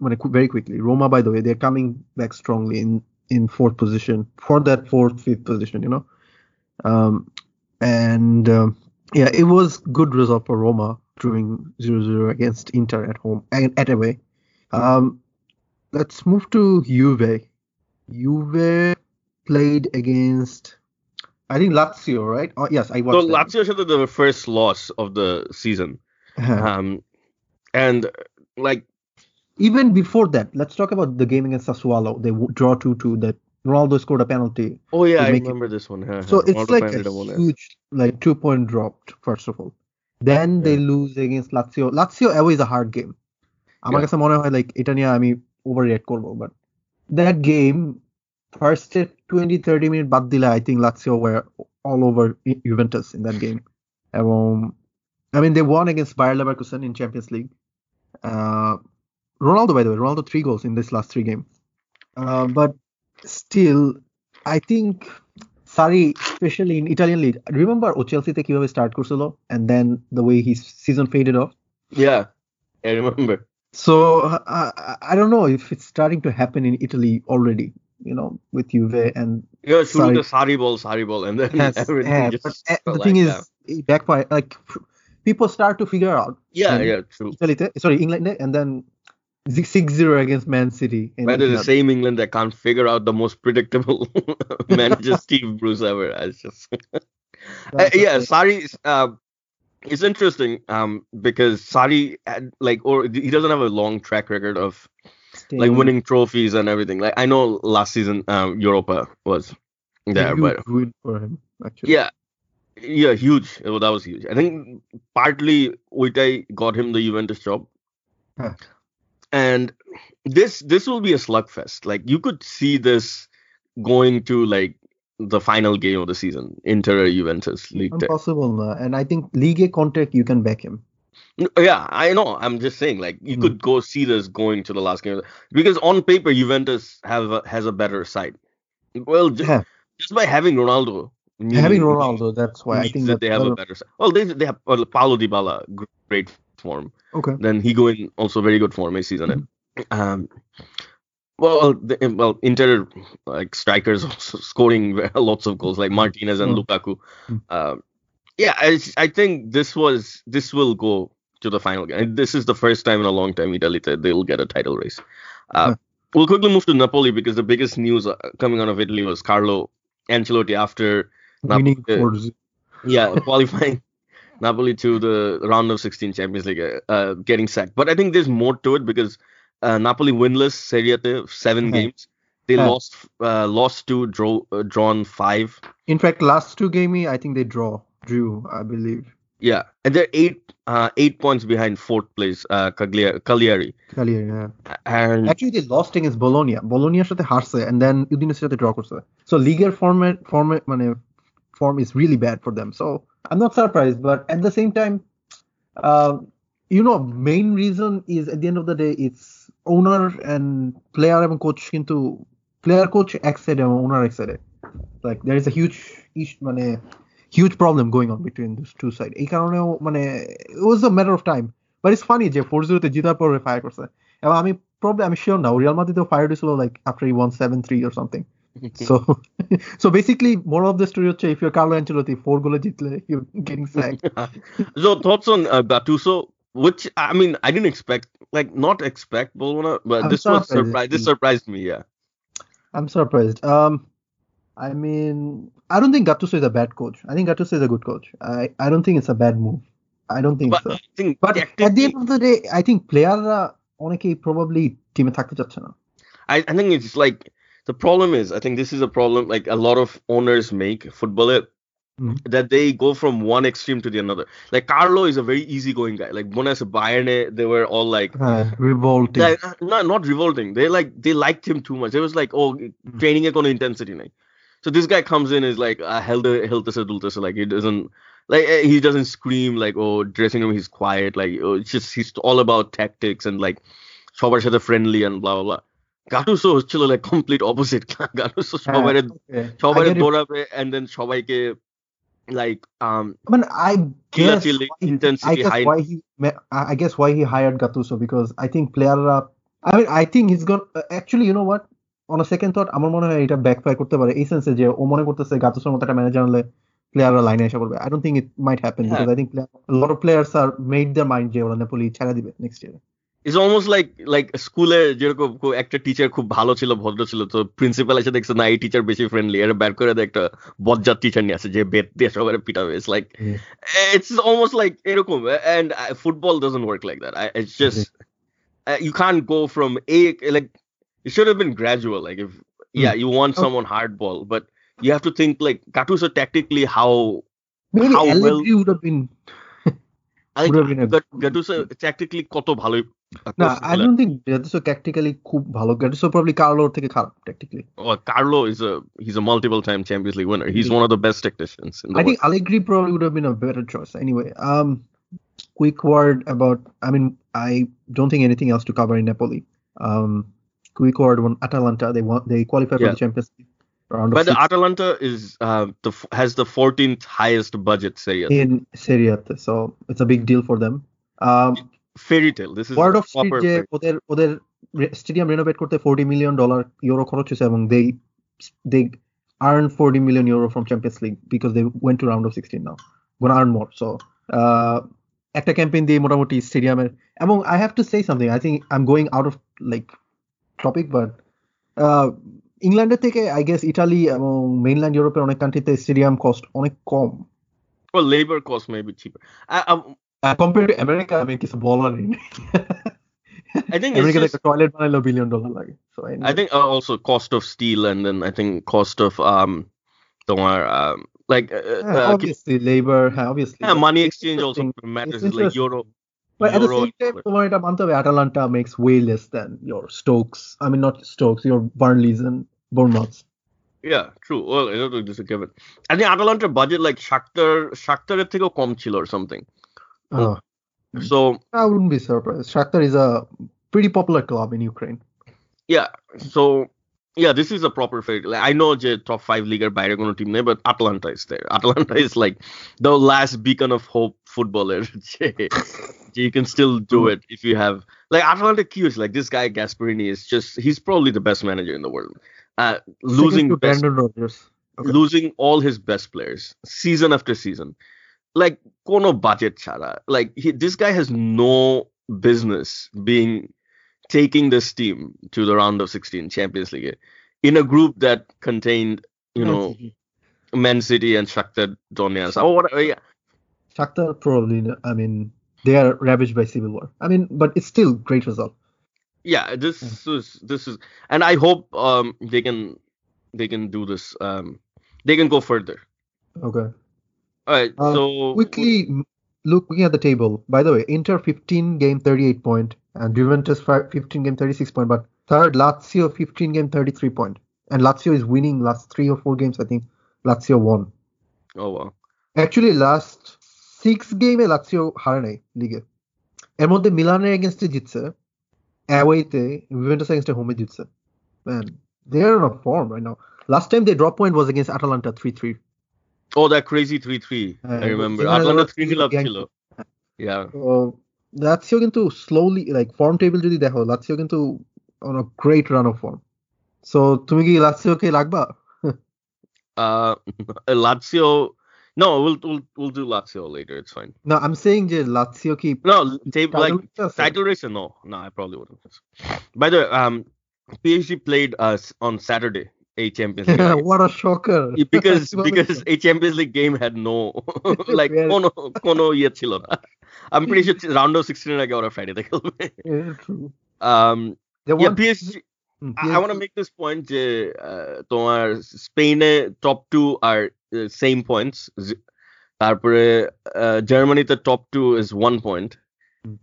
very quickly. Roma, by the way, they're coming back strongly in in fourth position for that fourth fifth position. You know, um, and um, yeah, it was good result for Roma drawing 0-0 against Inter at home and at away. Um, let's move to Juve. Juve played against, I think Lazio, right? Oh yes, I So watched. that. Lazio said that the first loss of the season. Uh-huh. Um and like Even before that, let's talk about the game against Sassuolo. They w- draw 2-2. That Ronaldo scored a penalty. oh yeah, to I make it- remember this one. huh, So huh. it's Ronaldo like Fernandez a won it. huge, like two point drop. First of all, then they Yeah. lose against Lazio. Lazio away is a hard game. আমার Yeah. কাছে মনে হয় like এটা নিয়ে আমি over react করবো but that game first twenty thirty minute বাদ দিলে I think লাটসিও war all over ইভেন্টাস in that game এবং I mean they won against Bayer Leverkusen in Champions league Ronaldo, by the way, Ronaldo three goals in this last three games. Uh, but still, I think Sari, especially in Italian league, remember ও চেলসিতে কিভাবে start করছিল and then the way his season faded off. Yeah, I remember. So I, I- I don't know if it's starting to happen in Italy already, you know, with Juve and Yeah, shooting Sorry. the Sarri ball, Sarri ball, and then yes, everything yeah, just but fell the like thing is, it backfire. Like people start to figure out Yeah, yeah, true. Italy, sorry, England, and then six zero against Man City. in- But the same England that can't figure out the most predictable manager Steve Bruce ever. It's just Uh, yeah. Sarri. Uh, it's interesting um, because Sarri had, like or he doesn't have a long track record of like winning trophies and everything. Like I know last season um, Europa was there, but win for him actually. yeah, yeah, huge. Oh, that was huge. I think partly Uitai got him the Juventus job, Huh. and this this will be a slugfest. Like you could see this going to like the final game of the season, Inter Juventus League. Impossible, and I think Ligue contract you can back him. No, Yeah, I know. I'm just saying, like you Hmm. could go see this going to the last game because on paper Juventus have a, has a better side. Well, ju- Yeah, just by having Ronaldo, having Ronaldo, that's why I think that they have a better- side. Well, they they have well, Paulo Dybala, great form. okay. Then Higuain also very good form this season. Mm-hmm. Um, well, the, well, Inter like strikers also scoring lots of goals like Martinez and Mm. Lukaku. Mm. Um, yeah, I, I think this was this will go to the final game. And this is the first time in a long time Italy they'll get a title race. Uh. We'll quickly move to Napoli because the biggest news uh, coming out of Italy was Carlo Ancelotti after Winning uh, yeah, qualifying Napoli to the round of 16 Champions League, uh, uh, getting sacked. But I think there's more to it because uh, Napoli winless Serie A, seven Mhm. games. They Yeah. lost, uh, lost two, draw, uh, drawn five. In fact, last two game, I think they draw, drew, I believe. Yeah, and they're eight, uh, eight points behind fourth place, uh, Caglia- Cagliari. Cagliari, yeah. And Actually, they lost against Bologna. Bolognaর সাথে হারছে and then Udinese সাথে draw করছে. So leagueর format format মানে form is really bad for them. So I'm not surprised, but at the same time, uh, you know, main reason is at the end of the day, it's owner and player এবং coach কিন্তু player coach এক side এবং owner এক side. Like there is a huge ish মানে huge problem going on between those two sides. এই কারণেও মানে it was a matter of time. But it's funny যে 4-0 তে জিতার পরে ফায়ার করছে এবং আমি probably আমি শিওর না রিয়াল মাদ্রিদও ফায়ার দিছিল like after he won 7-3 or something. So so basically moral of the story হচ্ছে if you're Carlo Ancelotti 4 গোলে জিতলে you're getting sacked. so thoughts on uh, Gattuso, which I mean, I didn't expect, like, not expect Bologna, but I'm this was surprised. surprise. This surprised me. Yeah. I'm surprised. Um, I mean, I don't think Gattuso is a bad coach. I think Gattuso is a good coach. I, I don't think it's a bad move. I don't think But so. I think But at the technically- end of the day, I think প্লেয়াররা অনেকেই probably টিমে থাকতে চাচ্ছে না I, I think it's like the problem is I think this is a problem like a lot of owners make football it Mhm. that they go from one extreme to the another. Like Carlo is a very easygoing guy. Like when I said Bayern, they were all like, হ্যাঁ revolting like uh, not not revolting. They like they liked him too much. It was like oh training it on intensity night. So this guy comes in is like a helter helter adulter, so like he doesn't like eh, he doesn't scream like oh dressing room he's quiet like oh, it's just he's all about tactics and like সবার সাথে friendly and blah blah Gattuso হচ্ছিল like complete opposite গাটুসো সবাই সবাই দৌড়াবে and then সবাইকে like um I mean I guess why, intensity I guess high. why he I guess why he hired Gattuso because I think player uh, I mean I think he's gonna uh, actually you know what? On a second thought আমার মনে হয় এটা backfire করতে পারে এই সেন্সে যে ও মনে করতেছে গাতুসোর মতো একটা ম্যানেজার হলে প্লেয়াররা লাইনে এসে পড়বে। I don't think it might happen because I think player, a lot of players are made their mind যে ওরা নেপোলি ছেড়ে দিবে next year it's almost like like স্কুলে যেরকম একটা টিচার খুব ভালো ছিল ভদ্র ছিল তো প্রিন্সিপাল এসে দেখছে না এই টিচার বেশি ফ্রেন্ডলি এর ব্যাট করে দেয় একটা বজ্জাত টিচার নিয়ে আসে যে বেত দিয়ে সবাই পিটাবে। It's like it's almost like এরকম and football doesn't work like that it's just you can't go from a like it should have been gradual like if yeah you want Okay. someone hardball but you have to think like Gattuso tactically how maybe How well- Allegri would have been I think Would have been a- Gat- Gattuso tactically কত ভালোই না I don't think Gattuso tactically খুব ভালো Gattuso probably Carlo থেকে খারাপ tactically Oh, Carlo is a he's a multiple time Champions League winner. He's Yeah. one of the best tacticians in the I world. think Allegri probably would have been a better choice. Anyway, um, quick word about. I mean, I don't think anything else to cover in Napoli. Um, quick word on Atalanta. They want they qualify for Yeah. the Champions League round of But the six Atalanta is uh, the f- has the 14th highest budget Serie A. in Serie A, so it's a big deal for them. Um, Fairy tale. This is word a of street proper যে fairy- ওদের ওদের stadium renovate করতে 40 million dollar euro খরচ হয়েছে এবং they they earn 40 million euro from Champions League because they went to round of 16 now. Gonna earn more. So uh, একটা campaign দিয়ে মোটামুটি স্টেডিয়ামের এবং I have to say something I think I am going out of like topic but ইংল্যান্ডের থেকে I guess Italy এবং mainland ইউরোপের অনেক কান্ট্রিতে স্টেডিয়াম কস্ট অনেক কম Well, labor cost may be cheaper. I, um, compare to America আমি কিছু বলার নেই I think it's আমেরিকাতে just, একটা টয়লেট বানাইলেও বিলিয়ন ডলার লাগে so I think uh, also cost of steel and then I think cost of um, তোমার um, like uh, uh, obviously labor হ্যাঁ obviously yeah, but money it's exchange also interesting. matters. It's It's like interesting. euro. But at the Euro same time, dollar. তোমার এটা মানতে হবে Atalanta makes way less than your Stokes. I mean, not Stokes, your Burnleys and Bournemouths. Yeah, true. Well, I don't think this is a given. I think Atalanta budget like Shakhtar Shakhtar থেকেও কম ছিল or something. Uh, So I wouldn't be surprised. Shakhtar is a pretty popular club in Ukraine. yeah, so yeah, this is a proper fight. Like, I know the top five league এর বাইরে team team but Atalanta is there. Atalanta is like the last beacon of hope footballer. you can still do it if you have like Atalanta cues like this guy Gasperini is just he's probably the best manager in the world. Uh, losing best, okay. losing all his best players season after season. Like kono budget chara. Like he, this guy has no business being taking this team to the round of 16 Champions League in a group that contained, you know, Man City and Shakhtar Donetsk. Oh, what? Yeah, Shakhtar probably, I mean, they are ravaged by civil war. I mean, but it's still great result. yeah. This is this is, and I hope um they can they can do this. Um, they can go further. Okay. All right. Uh, so Quickly looking at the table. By the way, Inter 15 game 38 point and Juventus fi- 15 game 36 point. But third, Lazio 15 game 33 point. And Lazio is winning last three or four games. I think Lazio won. oh wow. Actually last six গেমে Lazio হারে নাই লিগে এর মধ্যে মিলানের এগেনস্টে জিতছে অ্যাওয়েতে ইভেন্টাস এগেনস্টে হোমে জিতছে man they are on form right now last time they drop point was against Atalanta 3-3 Oh, that crazy 3 3. Uh, I remember. Zingan Atlanta was 3 still 0 up gang- ছিল। Yeah. তো লাৎসিও কিন্তু স্লোলি লাইক ফর্ম টেবিল যদি দেখো Lazio কিন্তু on a great run of form so তুমি কি লাৎসিওকে রাখবা Uh, Lazio. No, we'll, we'll we'll do Lazio later. It's fine. না আই এম সেইং যে লাৎসিও কি No, tape like title race আছে? title race. No, no, I probably wouldn't. By the way, um, PSG played us on Saturday a Champions League. Yeah, what a shocker. because কি বলে? because a Champions League game had no like Where- কোনো কোনো ইয়ে ছিল না I'm pretty sure round of 16 এর আগে ওরা ফ্রাইডেতে খেলবে Yeah, true. um They yeah won- PSG Hmm, I, I want to make this point যে uh, তোমার স্পেনে টপ টু আর সেম পয়েন্টস তারপরে জার্মানিতে top two is one point Hmm.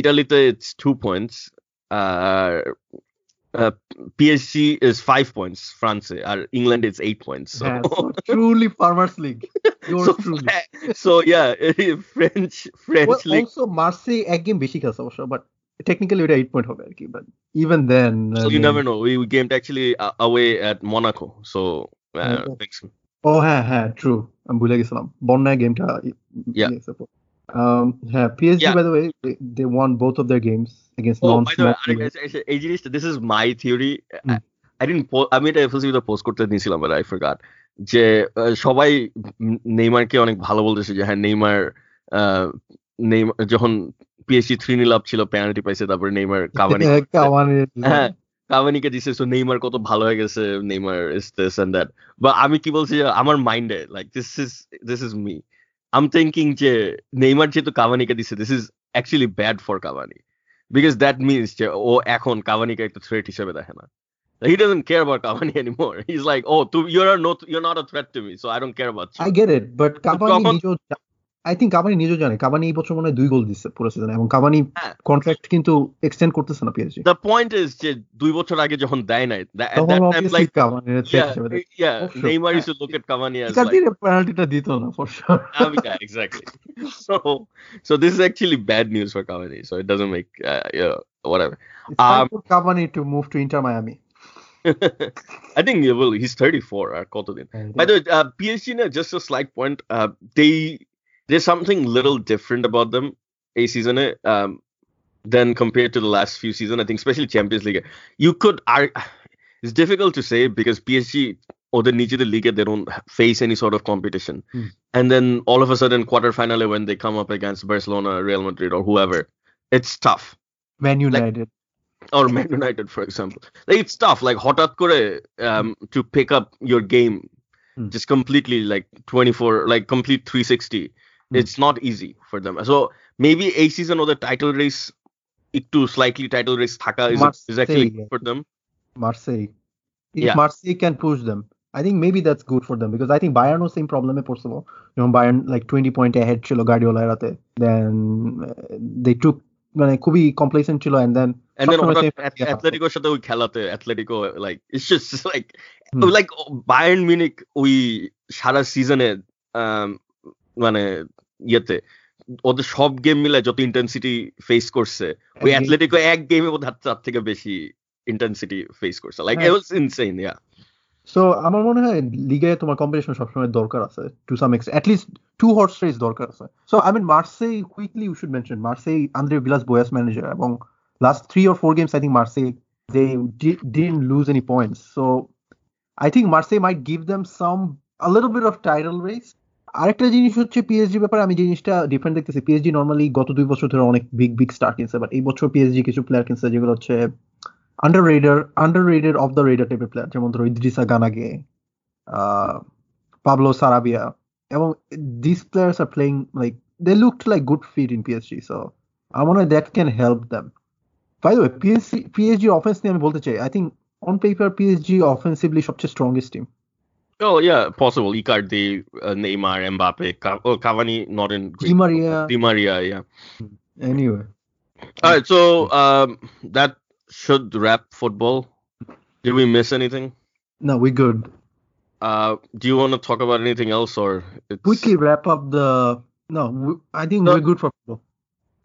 ইটালিতে it's two points R PSG is five points ফ্রান্সে আর England is eight points Yeah, so truly Farmers League. Yours so, truly. so yeah French French Well, league also Marseille এক game বেশি খেলছে অবশ্য but technically ওটা 8 point হবে আর কি but even then so you never know we, we gamed actually uh, away at Monaco so uh, Okay. thanks. ও হ্যাঁ হ্যাঁ true আমি ভুলে গেছিলাম বন্যায় গেমটা Yeah. Um, হ্যাঁ PSG by the way they won both of their games against নন এই জিনিসটা this is my theory I didn't আমি এটা এফএসইউতে পোস্ট করতে দিয়েছিলাম বাট আই ফরগট যে সবাই নেইমারকে অনেক ভালো বলতেছে যে হ্যাঁ নেইমার নেইমার যখন পিএসজি থ্রি নিলাপ ছিল পেনাল্টি পাইছে তারপরে নেইমার কাভানি হ্যাঁ কাভানিকে দিছে সো হ্যাঁ, হ্যাঁ, নেইমার কত ভালো হয়ে গেছে Neymar is this and that বা আমি কি বলছি আমার মাইন্ডে like this is this is me um thinking যে নেইমার যেহেতু কাভানিকে দিছে this is actually bad for Cavani because that means যে ও এখন কাভানিকে একটা থ্রেট হিসেবে দেখে না He doesn't care about Cavani anymore. He's like, oh, to, you're not you're not a threat to me, so I don't care about you. I get it but Cavani তখন- নিজেও I think Cavani নিজেও জানে Cavani এই বছর মনে হয় দুই গোল দিচ্ছে পুরো সিজনে এবং কাবানি হ্যাঁ। কন্ট্রাক্ট কিন্তু এক্সটেন্ড করতেছে না পিএসজি দ্য পয়েন্ট ইজ যে দুই বছর আগে যখন দেয় নাই তখন like Cavani yeah Neymar is look at Cavani as like Cavani পেনাল্টিটা দিত না for sure exactly so so this is actually bad news for Cavani so it doesn't make yeah whatever. Um for Cavani to move to Inter Miami I think he will. He's 34. Uh, By the way, uh, PSG, just a slight point, uh, they there's something little different about them a season eh, um, than compared to the last few seasons. I think, especially Champions League. You could, I, it's difficult to say because PSG or the Niger the league, they don't face any sort of competition. Mm. And then all of a sudden, quarterfinally when they come up against Barcelona, Real Madrid, or whoever, it's tough. Man United. Like, or Man United, for example. Like, it's tough, like hot kore, um, to pick up your game mm. just completely, like 24, like complete 360 Hmm. It's not easy for them. So maybe a season or the title race, একটু slightly title race থাকা is, is actually Marseille, good for them. Marseille. If Yeah. Marseille can push them, I think maybe that's good for them because I think Bayern was same problem possible. You know, Bayern like 20 point ahead ছিল Guardiola এরাতে. Then uh, they took মানে খুবই complacent ছিল and then And then সবসময় হঠাৎ same- At- yeah. Atleticoর সাথে ওই খেলাতে Atletico like it's just like Hmm. like Bayern Munich ওই সারা সিজনে মানে ইয়েতে ওদের সব গেম মিলে যত ইন্টেন্সিটি ফেস করছে ওই অ্যাথলেটিকো এক গেমে বোধ তার থেকে বেশি ইন্টেন্সিটি ফেস করছে। Like. It was insane yeah so আমার মনে হয় লিগে তোমার কম্পিটিশন সবসময় দরকার আছে to some extent at least to horse race দরকার আছে। So I mean Marseille quickly you should mention Marseille Andre Villas Boas manager এবং last three or four games I think Marseille they didn't lose any points so I think Marseille might give them some a little bit of title race আরেকটা জিনিস হচ্ছে PSG ব্যাপারে আমি জিনিসটা different দেখতেছি। PSG normally গত দুই বছর ধরে অনেক বিগ বিগ স্টার কিনছে বাট এই বছর পিএসজি কিছু প্লেয়ার কিনছে যেগুলো হচ্ছে under radar under radar of the radar টাইপের প্লেয়ার যেমন ধরো Idrissa Gana Gueye Pablo Sarabia, এবং this players are playing like they looked like good fit in PSG so আমার মনে হয় that can help them by the PSG PSG offense নিয়ে আমি বলতে চাই I think on paper PSG offensively সবচেয়ে strongest team Oh yeah, possible. Icardi, uh, Neymar, Mbappe, Ca- oh, Cavani not in Di Maria. Di Maria, yeah. Anyway, All right, so um, that should wrap football. Did we miss anything? no, we good. Uh, do you want to talk about anything else, or it's... Quickly wrap up the. No, we, I think No. we're good for football.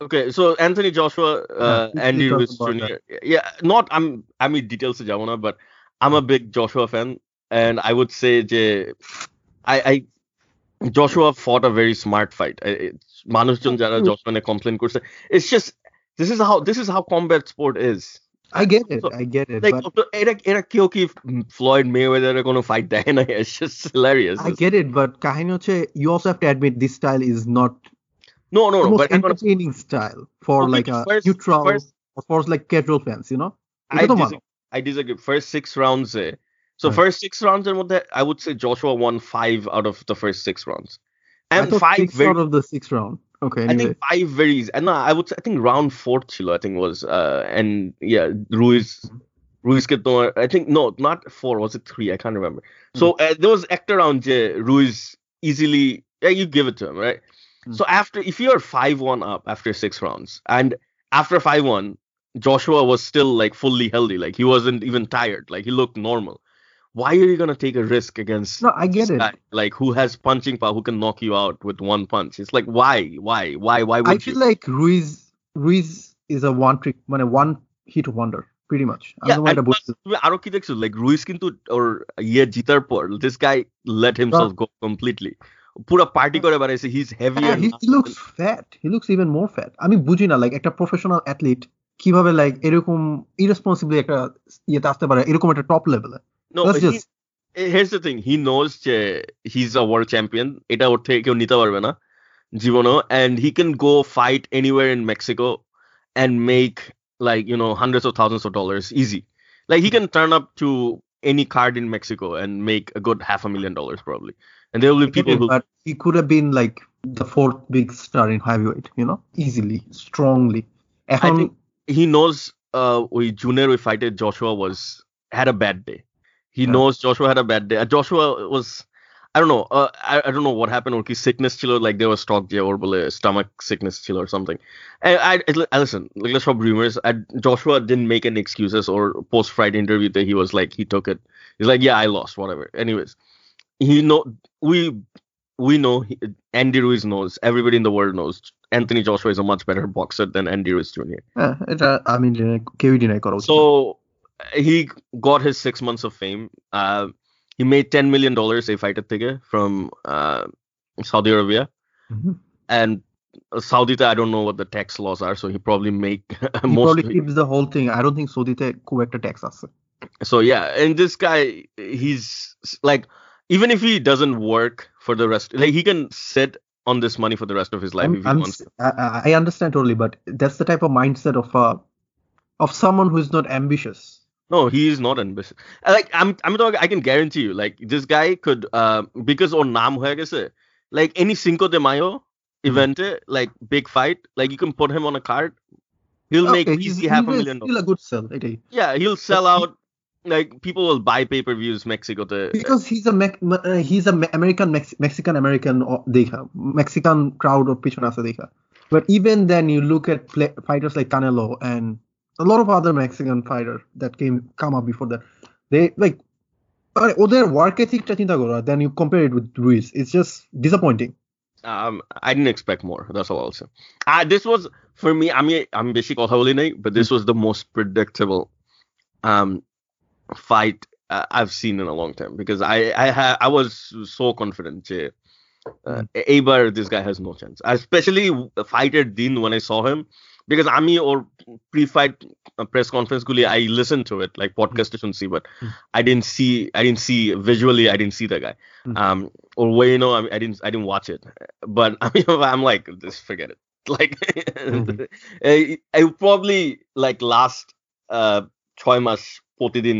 Okay, so Anthony Joshua, uh, quickly Andy Ruiz Jr. Yeah, not I'm I mean details to Javana, but I'm a big Joshua fan, and I would say যে I I Joshua fought a very smart fight. I- it's- মানুষজন যারা True. Joshua নিয়ে complain করছে, it's just this is how this is how combat sport is. I get it. So, I get it. Like but এরা এরা কেউ কি Floyd মেওয়েদারের কোনো fight দেয় না it's just hilarious. I get it. But কাহিনী হচ্ছে you also have to admit this style is not no no the no, most but hang on. entertaining style for Okay, like a first- neutral first- or for like casual fans, you know? I এটা তো dis- মানো। I disagree. First six rounds. Eh, so Right. first six rounds এর মধ্যে I would say Joshua won five out of the first six rounds. I And thought five six very out of the sixth round. Okay, I anyway. think five very easy. And no, I would say, I think round four chilo, I think was uh and yeah, Ruiz Ruiz ke tomar I think no, not four, was it three? I can't remember. So uh, there was actor round je Ruiz easily yeah, you give it to him, right? Mm. So after if you're five one up after six rounds, and after five one, Joshua was still like fully healthy, like he wasn't even tired, like he looked normal. Why are you gonna take a risk against No, I get this it. guy, like who has punching power, who can knock you out with one punch? It's like why, why, why, why would I you? feel like Ruiz Ruiz is a one trick মানে one hit wonder pretty much. আমি Yeah, তোমার and এটা plus বলছি। তুমি আরো কি দেখছো like Ruiz কিন্তু ওর ইয়ে জিতার পর this guy late himself go completely পুরো পার্টি করে বেড়াইছে he is heavy Yeah, he, he looks fat. He looks even more fat. আমি বুঝি না লাইক একটা প্রফেশনাল অ্যাথলিট কিভাবে লাইক এরকম ইরেসপন্সিবলি একটা ইয়েতে আসতে পারে এরকম একটা টপ লেভেলে no That's just here's the thing he knows যে he's a world champion এটা ওর থেকে কেউ নিতে পারবে না জীবনও and he can go fight anywhere in Mexico and make like you know hundreds of thousands of dollars easy like he can turn up to any card in Mexico and make a good half a million dollars probably and there will be people who but he could have been like the fourth big star in heavyweight, you know, easily, strongly. এখন think- he knows uh ওই জুনের ওই ফাইটে Joshua was had a bad day. He Yeah. knows Joshua had a bad day. Uh, Joshua was I don't know. Uh, I, I don't know what happened. Or his sickness chilo like there was talk yeah, or bole stomach sickness chilo or something. And I, I, I listen. Like let's shop rumors. I, Joshua didn't make any excuses or post fight interview that he was like he took it. He's like yeah I lost whatever. Anyways, he know we we know he, Andy Ruiz knows. Everybody in the world knows. Anthony Joshua is a much better boxer than Andy Ruiz Jr. হ্যাঁ, এটা আমি deny- কেউই deny করা উচিত না। So he got his six months of fame. Uh, he made ten million dollars a fighter ticket from uh, Saudi Arabia, mm-hmm. and Saudi I don't know what the tax laws are, so he probably make he most. Probably keeps the whole thing. I don't think Saudi correct tax us. So yeah, and this guy, he's like, even if he doesn't work for the rest, like he can sit on this money for the rest of his life I'm, if he I'm, wants. To. I, I understand totally, but that's the type of mindset of uh, of someone who is not ambitious no, he is not ambitious. Like I'm, I'm talking. I can guarantee you. Like this guy could, uh, because on naam hoya kaise, like any Cinco de Mayo hmm. event, mm-hmm. like big fight, like you can put him on a card. He'll okay, make easy half a million. He'll a good sell. Okay. Yeah, he'll sell but out. He, like people will buy pay per views Mexico to, uh, because he's a Me- uh, he's a American Mex- Mexican American uh, dekha Mexican crowd or pitch dekha. But even then, you look at play- fighters like Canelo and a lot of other Mexican fighter that came come up before that they like মানে ওদের work এথিকটা চিন্তা করো then you compare it with Ruiz it's just disappointing Um, I didn't expect more. That's all I'll say. Uh, this was for me. I mean, I'm basic কথা বলি নাই, but this was the most predictable um fight uh, I've seen in a long time because I I ha- I was so confident. যে, Uh, এইবার this guy has no chance. Especially the fighter Dean when I saw him because আমি ওর pre fight press conference গুলি I listen to it like পডকাস্টে শুনছি but I didn't see I didn't see visually I didn't see the guy or way no I didn't I didn't watch it but আমি আম like this figure it like I probably like last ছয় মাস প্রতিদিন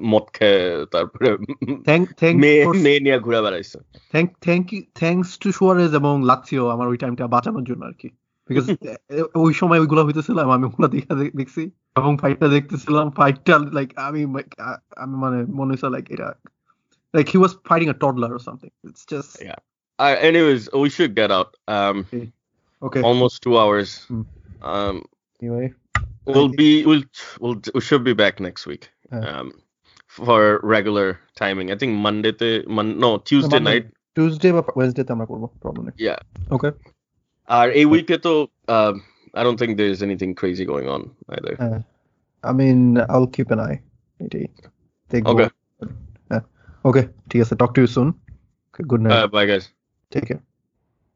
মদ খেয়ে তারপরে মেয়ে নিয়ে ঘুরে বেড়াইছে। Thank thank you thanks to Suarez এবং লাক্সিও আমার ওই টাইমটা বাঁচানোর জন্য আর কি। বিকজ ওই সময় ওইগুলো হইতেছিলাম আমি ওগুলো দেখা দে- দেখছি এবং ফাইটটা দেখতেছিলাম ফাইটটা লাইক আমি like, আ- আমি মানে মনে হচ্ছে লাইক এটা like he was fighting a toddler or something it's just Yeah. Uh, anyways, we should get out. Um, okay almost two hours. Mm. Um, anyway we'll be we'll we'll we should be back next week. Yeah. Um, for regular timing. I think Monday to mon- no Tuesday night. Tuesday বা Wednesday আমরা করব problem নেই Yeah. Okay Our a week to um, I don't think there's anything crazy going on either. I mean আইল keep an I এটাই দেখবো Okay. হ্যাঁ ওকে ঠিক আছে talk to you soon good night Uh, bye guys. Take care